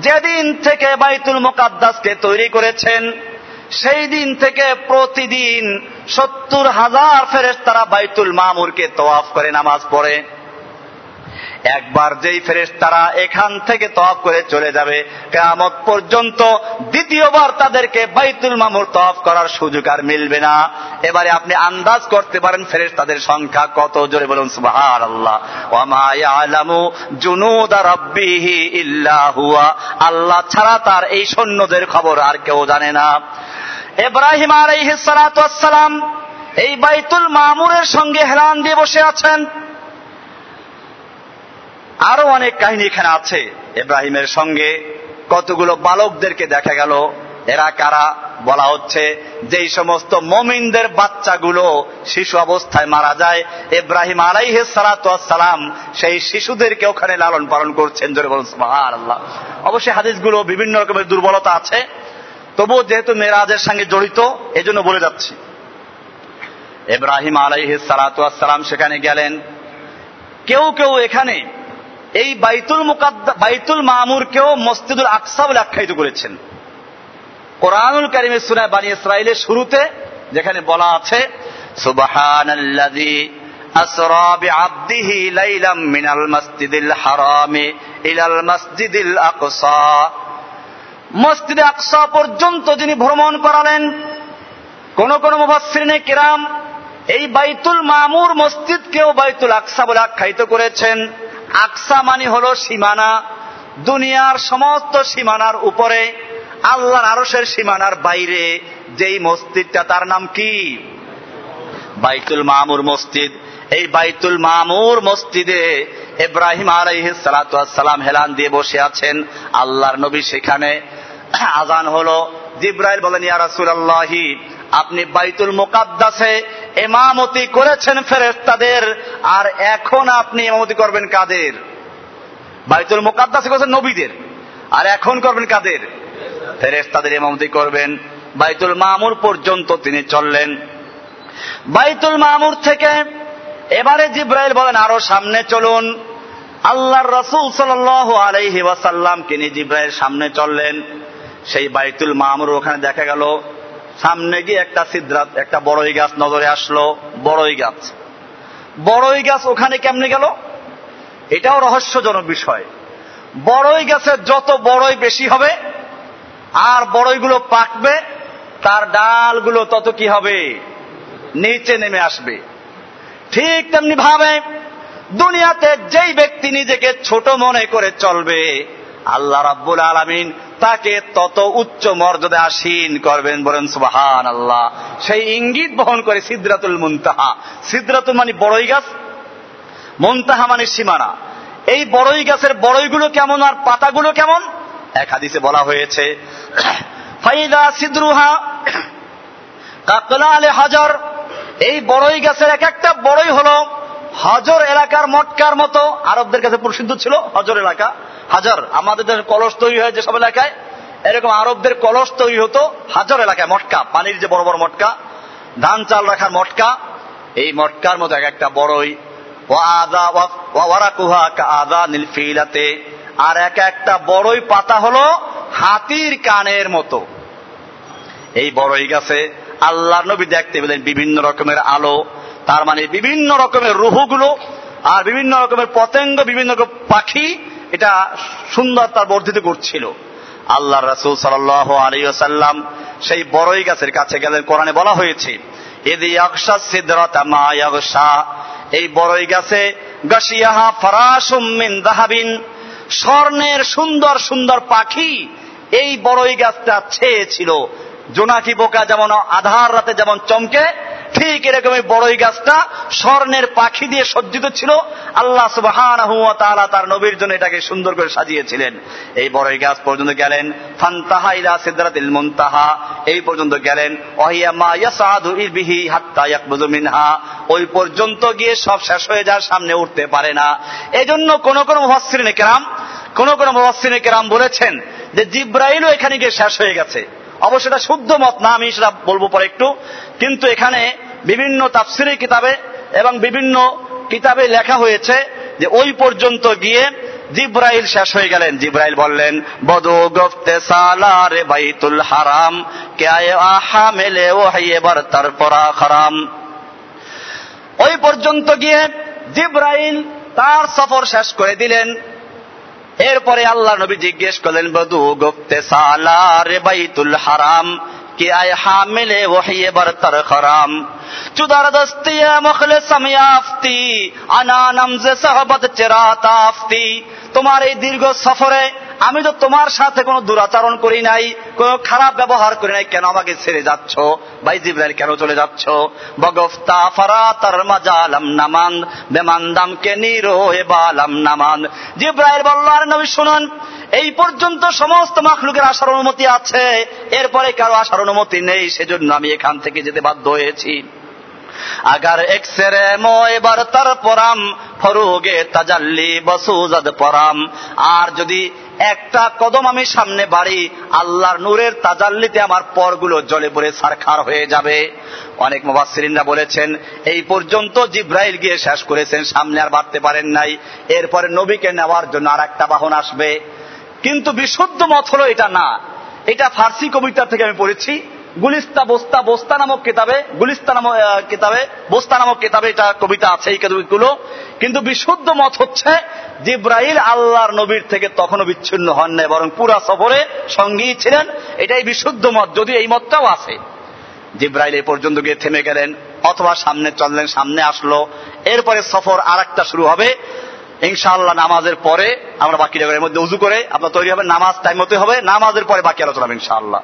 যেদিন থেকে বাইতুল মোকাদ্দাসকে তৈরি করেছেন, সেই দিন থেকে প্রতিদিন সত্তর হাজার ফেরেস তারা বাইতুল মামুরকে তোয়াফ করে নামাজ পড়ে। একবার যেই ফেরেস তারা এখান থেকে তফ করে চলে যাবে, কেয়ামত পর্যন্ত দ্বিতীয়বার তাদেরকে বাইতুল মামুর তফ করার সুযোগ আর মিলবে না। এবারে আপনি আন্দাজ করতে পারেন ফেরেস তাদের সংখ্যা কত? জোরে বলুন সুবাহার আল্লাহ ওয়ামায়ালামু আল্লাহ ছাড়া তার এই সৈন্যদের খবর আর কেউ জানে না। ইব্রাহিম আলাইহিস সালাতু এই বাইতুল মামুরের সঙ্গে হেলান দিয়ে বসে আছেন। আরও অনেক কাহিনী এখানে আছে। ইব্রাহিমের সঙ্গে কতগুলো বালকদেরকে দেখা গেল। এরা কারা? বলা হচ্ছে যেই সমস্ত মমিনদের বাচ্চাগুলো শিশু অবস্থায় মারা যায়, ইব্রাহিম আলাইহে সালাম সেই শিশুদেরকে ওখানে লালন পালন করছেন। আল্লাহ অবশ্যই হাদিসগুলো বিভিন্ন রকমের দুর্বলতা আছে। তবুও যেহেতু মেরাজের সঙ্গে জড়িত, এজন্য বলে যাচ্ছি। ইব্রাহিম আলাইহে সালাম সেখানে গেলেন। কেউ কেউ এখানে এই বাইতুল বাইতুল মামুরকেও মসজিদুল আকসা বলে আখ্যায়িত করেছেন। কোরআনুল কারিমের সুনায় বানী ইসরায়েলের শুরুতে যেখানে বলা আছে, সুবহানাল্লাযী আসরা বিআবদিহি লাইলাম মিনাল মাসজিদিল হারামি ইলাল মাসজিদিল আকসা। মসজিদে আকসা পর্যন্ত যিনি ভ্রমণ করালেন, কোন কোন মুফাসসিরিনে কিরাম এই বাইতুল মামুর মসজিদকেও বাইতুল আকসা বলে আখ্যায়িত করেছেন। আকসা মানে হল সীমানা, দুনিয়ার সমস্ত সীমানার উপরে, আল্লাহর আরসের সীমানার বাইরে, যেই মসজিদটা তার নাম কি? বাইতুল মামুর মসজিদ। এই বাইতুল মামুর মসজিদে ইব্রাহিম আলাইহ সালাম হেলান দিয়ে বসে আছেন আল্লাহর নবী সেখানে। আজান হলো। জিব্রাইল বলেন, ইয়া আপনি বাইতুল মুকাদ্দাসে এমামতি করেছেন ফেরেস্তাদের আর এখন আপনি এমামতি করবেন কাদের? বাইতুল মুকাদ্দাসে করেছেন নবীদের, আর এখন করবেন কাদের? ফেরেস্তাদের এমামতি করবেন। বাইতুল মামুর পর্যন্ত তিনি চললেন। বাইতুল মামুর থেকে এবারে জিব্রাইল বলেন, আরও সামনে চলুন। আল্লাহর রসুল সাল ওয়াসাল্লাম, তিনি জিব্রাইল সামনে চললেন। সেই বাইতুল মামুর ওখানে দেখা গেল। সামনে গিয়ে একটা সিদ্রাত একটা বড়ই গাছ নজরে আসলো, বড়ই গাছ। বড়ই গাছ ওখানে কেমনে গেল? এটাও রহস্যজনক বিষয়। বড়ই গাছের যত বড়ই বেশি হবে, আর বড়ইগুলো পাকবে, তার ডালগুলো তত কি হবে? নিচে নেমে আসবে। ঠিক তেমনি ভাবে দুনিয়াতে যেই ব্যক্তি নিজেকে ছোট মনে করে চলবে, আল্লাহ রাব্বুল আলমিন তাকে তত উচ্চ মর্যাদা আসীন করবেন বলেন সুবাহান আল্লাহ সেই ইঙ্গিত বহন করে সিদ্রাতুল মুনতাহা। সিদ্রাতুল মানে বড়ই গাছ, মুনতাহা মানে সীমানা। এই বড়ই গাছের বড়ইগুলো কেমন আর পাতাগুলো কেমন? এক হাদিসে বলা হয়েছে, ফাইদা সিদ্রুহা কাকলা আলে হাজার। এই বড়ই গাছের এক একটা বড়ই হলো হজর এলাকার মটকার মতো। আরবদের কাছে প্রসিদ্ধ ছিল হজর এলাকা। হাজার। আমাদের কলস তৈরি হয় যেসব এলাকায়, এরকম আরবদের কলস তৈরি হতো হাজার এলাকায় মটকা, পানির যে বড় বড় মটকা, ধান চাল রাখার মটকা। এই মটকার মতো এক একটা বড়ই। আর এক একটা বড়ই পাতা হলো হাতির কানের মতো। এই বড়ই গাছে আল্লাহ নবী দেখতে পেলেন বিভিন্ন রকমের আলো, তার মানে বিভিন্ন রকমের রুহুগুলো, আর বিভিন্ন রকমের পতঙ্গ, বিভিন্ন রকম পাখি এটা সুন্দর তার বর্ধিত করছিল। আল্লাহ রাসুল সাল আলী সাল্লাম সেই বড়ই গাছের কাছে গেলেন। কোরআনে বলা হয়েছে এদি এই বড়ই গাছে দাহাবিন স্বর্ণের সুন্দর সুন্দর পাখি এই বড়ই গাছটা ছেয়েছিল। জোনাকি বোকা যেমন আধার রাতে যেমন চমকে ঠিক এরকম বড়ই গাছটা স্বর্ণের পাখি দিয়ে সজ্জিত ছিল। আল্লাহ সুবাহান তার নবীর জন্য এটাকে সুন্দর করে সাজিয়েছিলেন। এই বড়ই গাছ পর্যন্ত গেলেন। ফান্তাহা ইলা সিদ্রাতিল মুনতাহা। এই পর্যন্ত গেলেন। ওহিয়া মা ইয়াসাদু ইবিহি হাত্তা ইয়াকবুদু মিনহা। ওই পর্যন্ত গিয়ে সব শেষ হয়ে যাওয়ার সামনে উঠতে পারে না। এজন্য কোন কোন মুফাসসিরিনে কেরাম, কোন কোন মুফাসসিরিনে কেরাম বলেছেন যে জিব্রাইলও এখানে গিয়ে শেষ হয়ে গেছে। অবশ্য এটা শুদ্ধ মত, না আমি সেটা বলব পরে একটু। কিন্তু এখানে বিভিন্ন তাফসিরি কিতাবে এবং বিভিন্ন কিতাবে লেখা হয়েছে যে ওই পর্যন্ত গিয়ে জিব্রাইল শেষ হয়ে গেলেন। জিব্রাইল বললেন, বদু গফতে সালারে বাইতুল হারাম আহা মেলে ও হাইয়েবার তারপরা খারাম ওই পর্যন্ত গিয়ে জিব্রাইল তার সফর শেষ করে দিলেন। এরপরে আল্লাহ নবী জিজ্ঞেস করলেন, বধু, গুপ্তে সালার বাইতুল হারাম, কে আয় হামিলে ওহিয়ে বরতর খরাম? চুদার দস্তিয়া মখলে সামিয়াফতি, আনা নামজে সাহবত চেরাতাফতি তোমার এই দীর্ঘ সফরে আমি তো তোমার সাথে কোনো দুরাচরণ করি নাই, কোনো খারাপ ব্যবহার করি নাই। কেন আমাকে ছেড়ে যাচ্ছ? ভাই জিব্রাইল, কেন চলে যাচ্ছ? বগফতা ফারা তার মাজালাম নামান, বেমান্দাম কে নিরো বালাম নামান। জিব্রাইল বল্লার নবী, শুনুন, এই পর্যন্ত সমস্ত মাখলুকের আসার অনুমতি আছে, এরপরে কারও আসার অনুমতি নেই, সেজন্য আমি এখান থেকে যেতে বাধ্য হয়েছি। আগার এক্সরে ময় বরতর পরাম, ফরুগে তাজাল্লি বসুজাদ পরাম। আর যদি একটা কদম আমি সামনে বাড়ি, আল্লাহর নূরের তাজাল্লিতে আমার পরগুলো জলে পড়ে সারখার হয়ে যাবে। অনেক মুবাসসিরিনরা বলেছেন, এই পর্যন্ত জিব্রাইল গিয়ে শেষ করেছেন, সামনে আর বাড়তে পারেন নাই। এরপরে নবীকে নেওয়ার জন্য আর একটা বাহন আসবে। কিন্তু বিশুদ্ধ মত হলো এটা না। এটা ফার্সি কবিতা থেকে আমি পড়েছি। গুলিস্তা বস্তা বস্তা নামক কিতাবে, গুলিস্তা নামক কিতাবে, বস্তা নামক কিতাবে এটা কবিতা আছে এই কবিতাগুলো কিন্তু বিশুদ্ধ মত হচ্ছে জিব্রাইল আল্লাহর নবীর থেকে তখনও বিচ্ছিন্ন হন নাই, বরং পুরা সফরে সঙ্গী ছিলেন। এটাই বিশুদ্ধ মত যদি এই মতটাও আছে। জিব্রাইল এই পর্যন্ত গিয়ে থেমে গেলেন, অথবা সামনে চললেন, সামনে আসলো। এরপরে সফর আর শুরু হবে। ইনশাআল্লাহ নামাজের পরে আমরা বাকি জায়গার মধ্যে উজু করে আপনার তৈরি হবে, নামাজ টাইম মতো হবে, নামাজের পরে বাকি আলোচনা ইনশাআল্লাহ।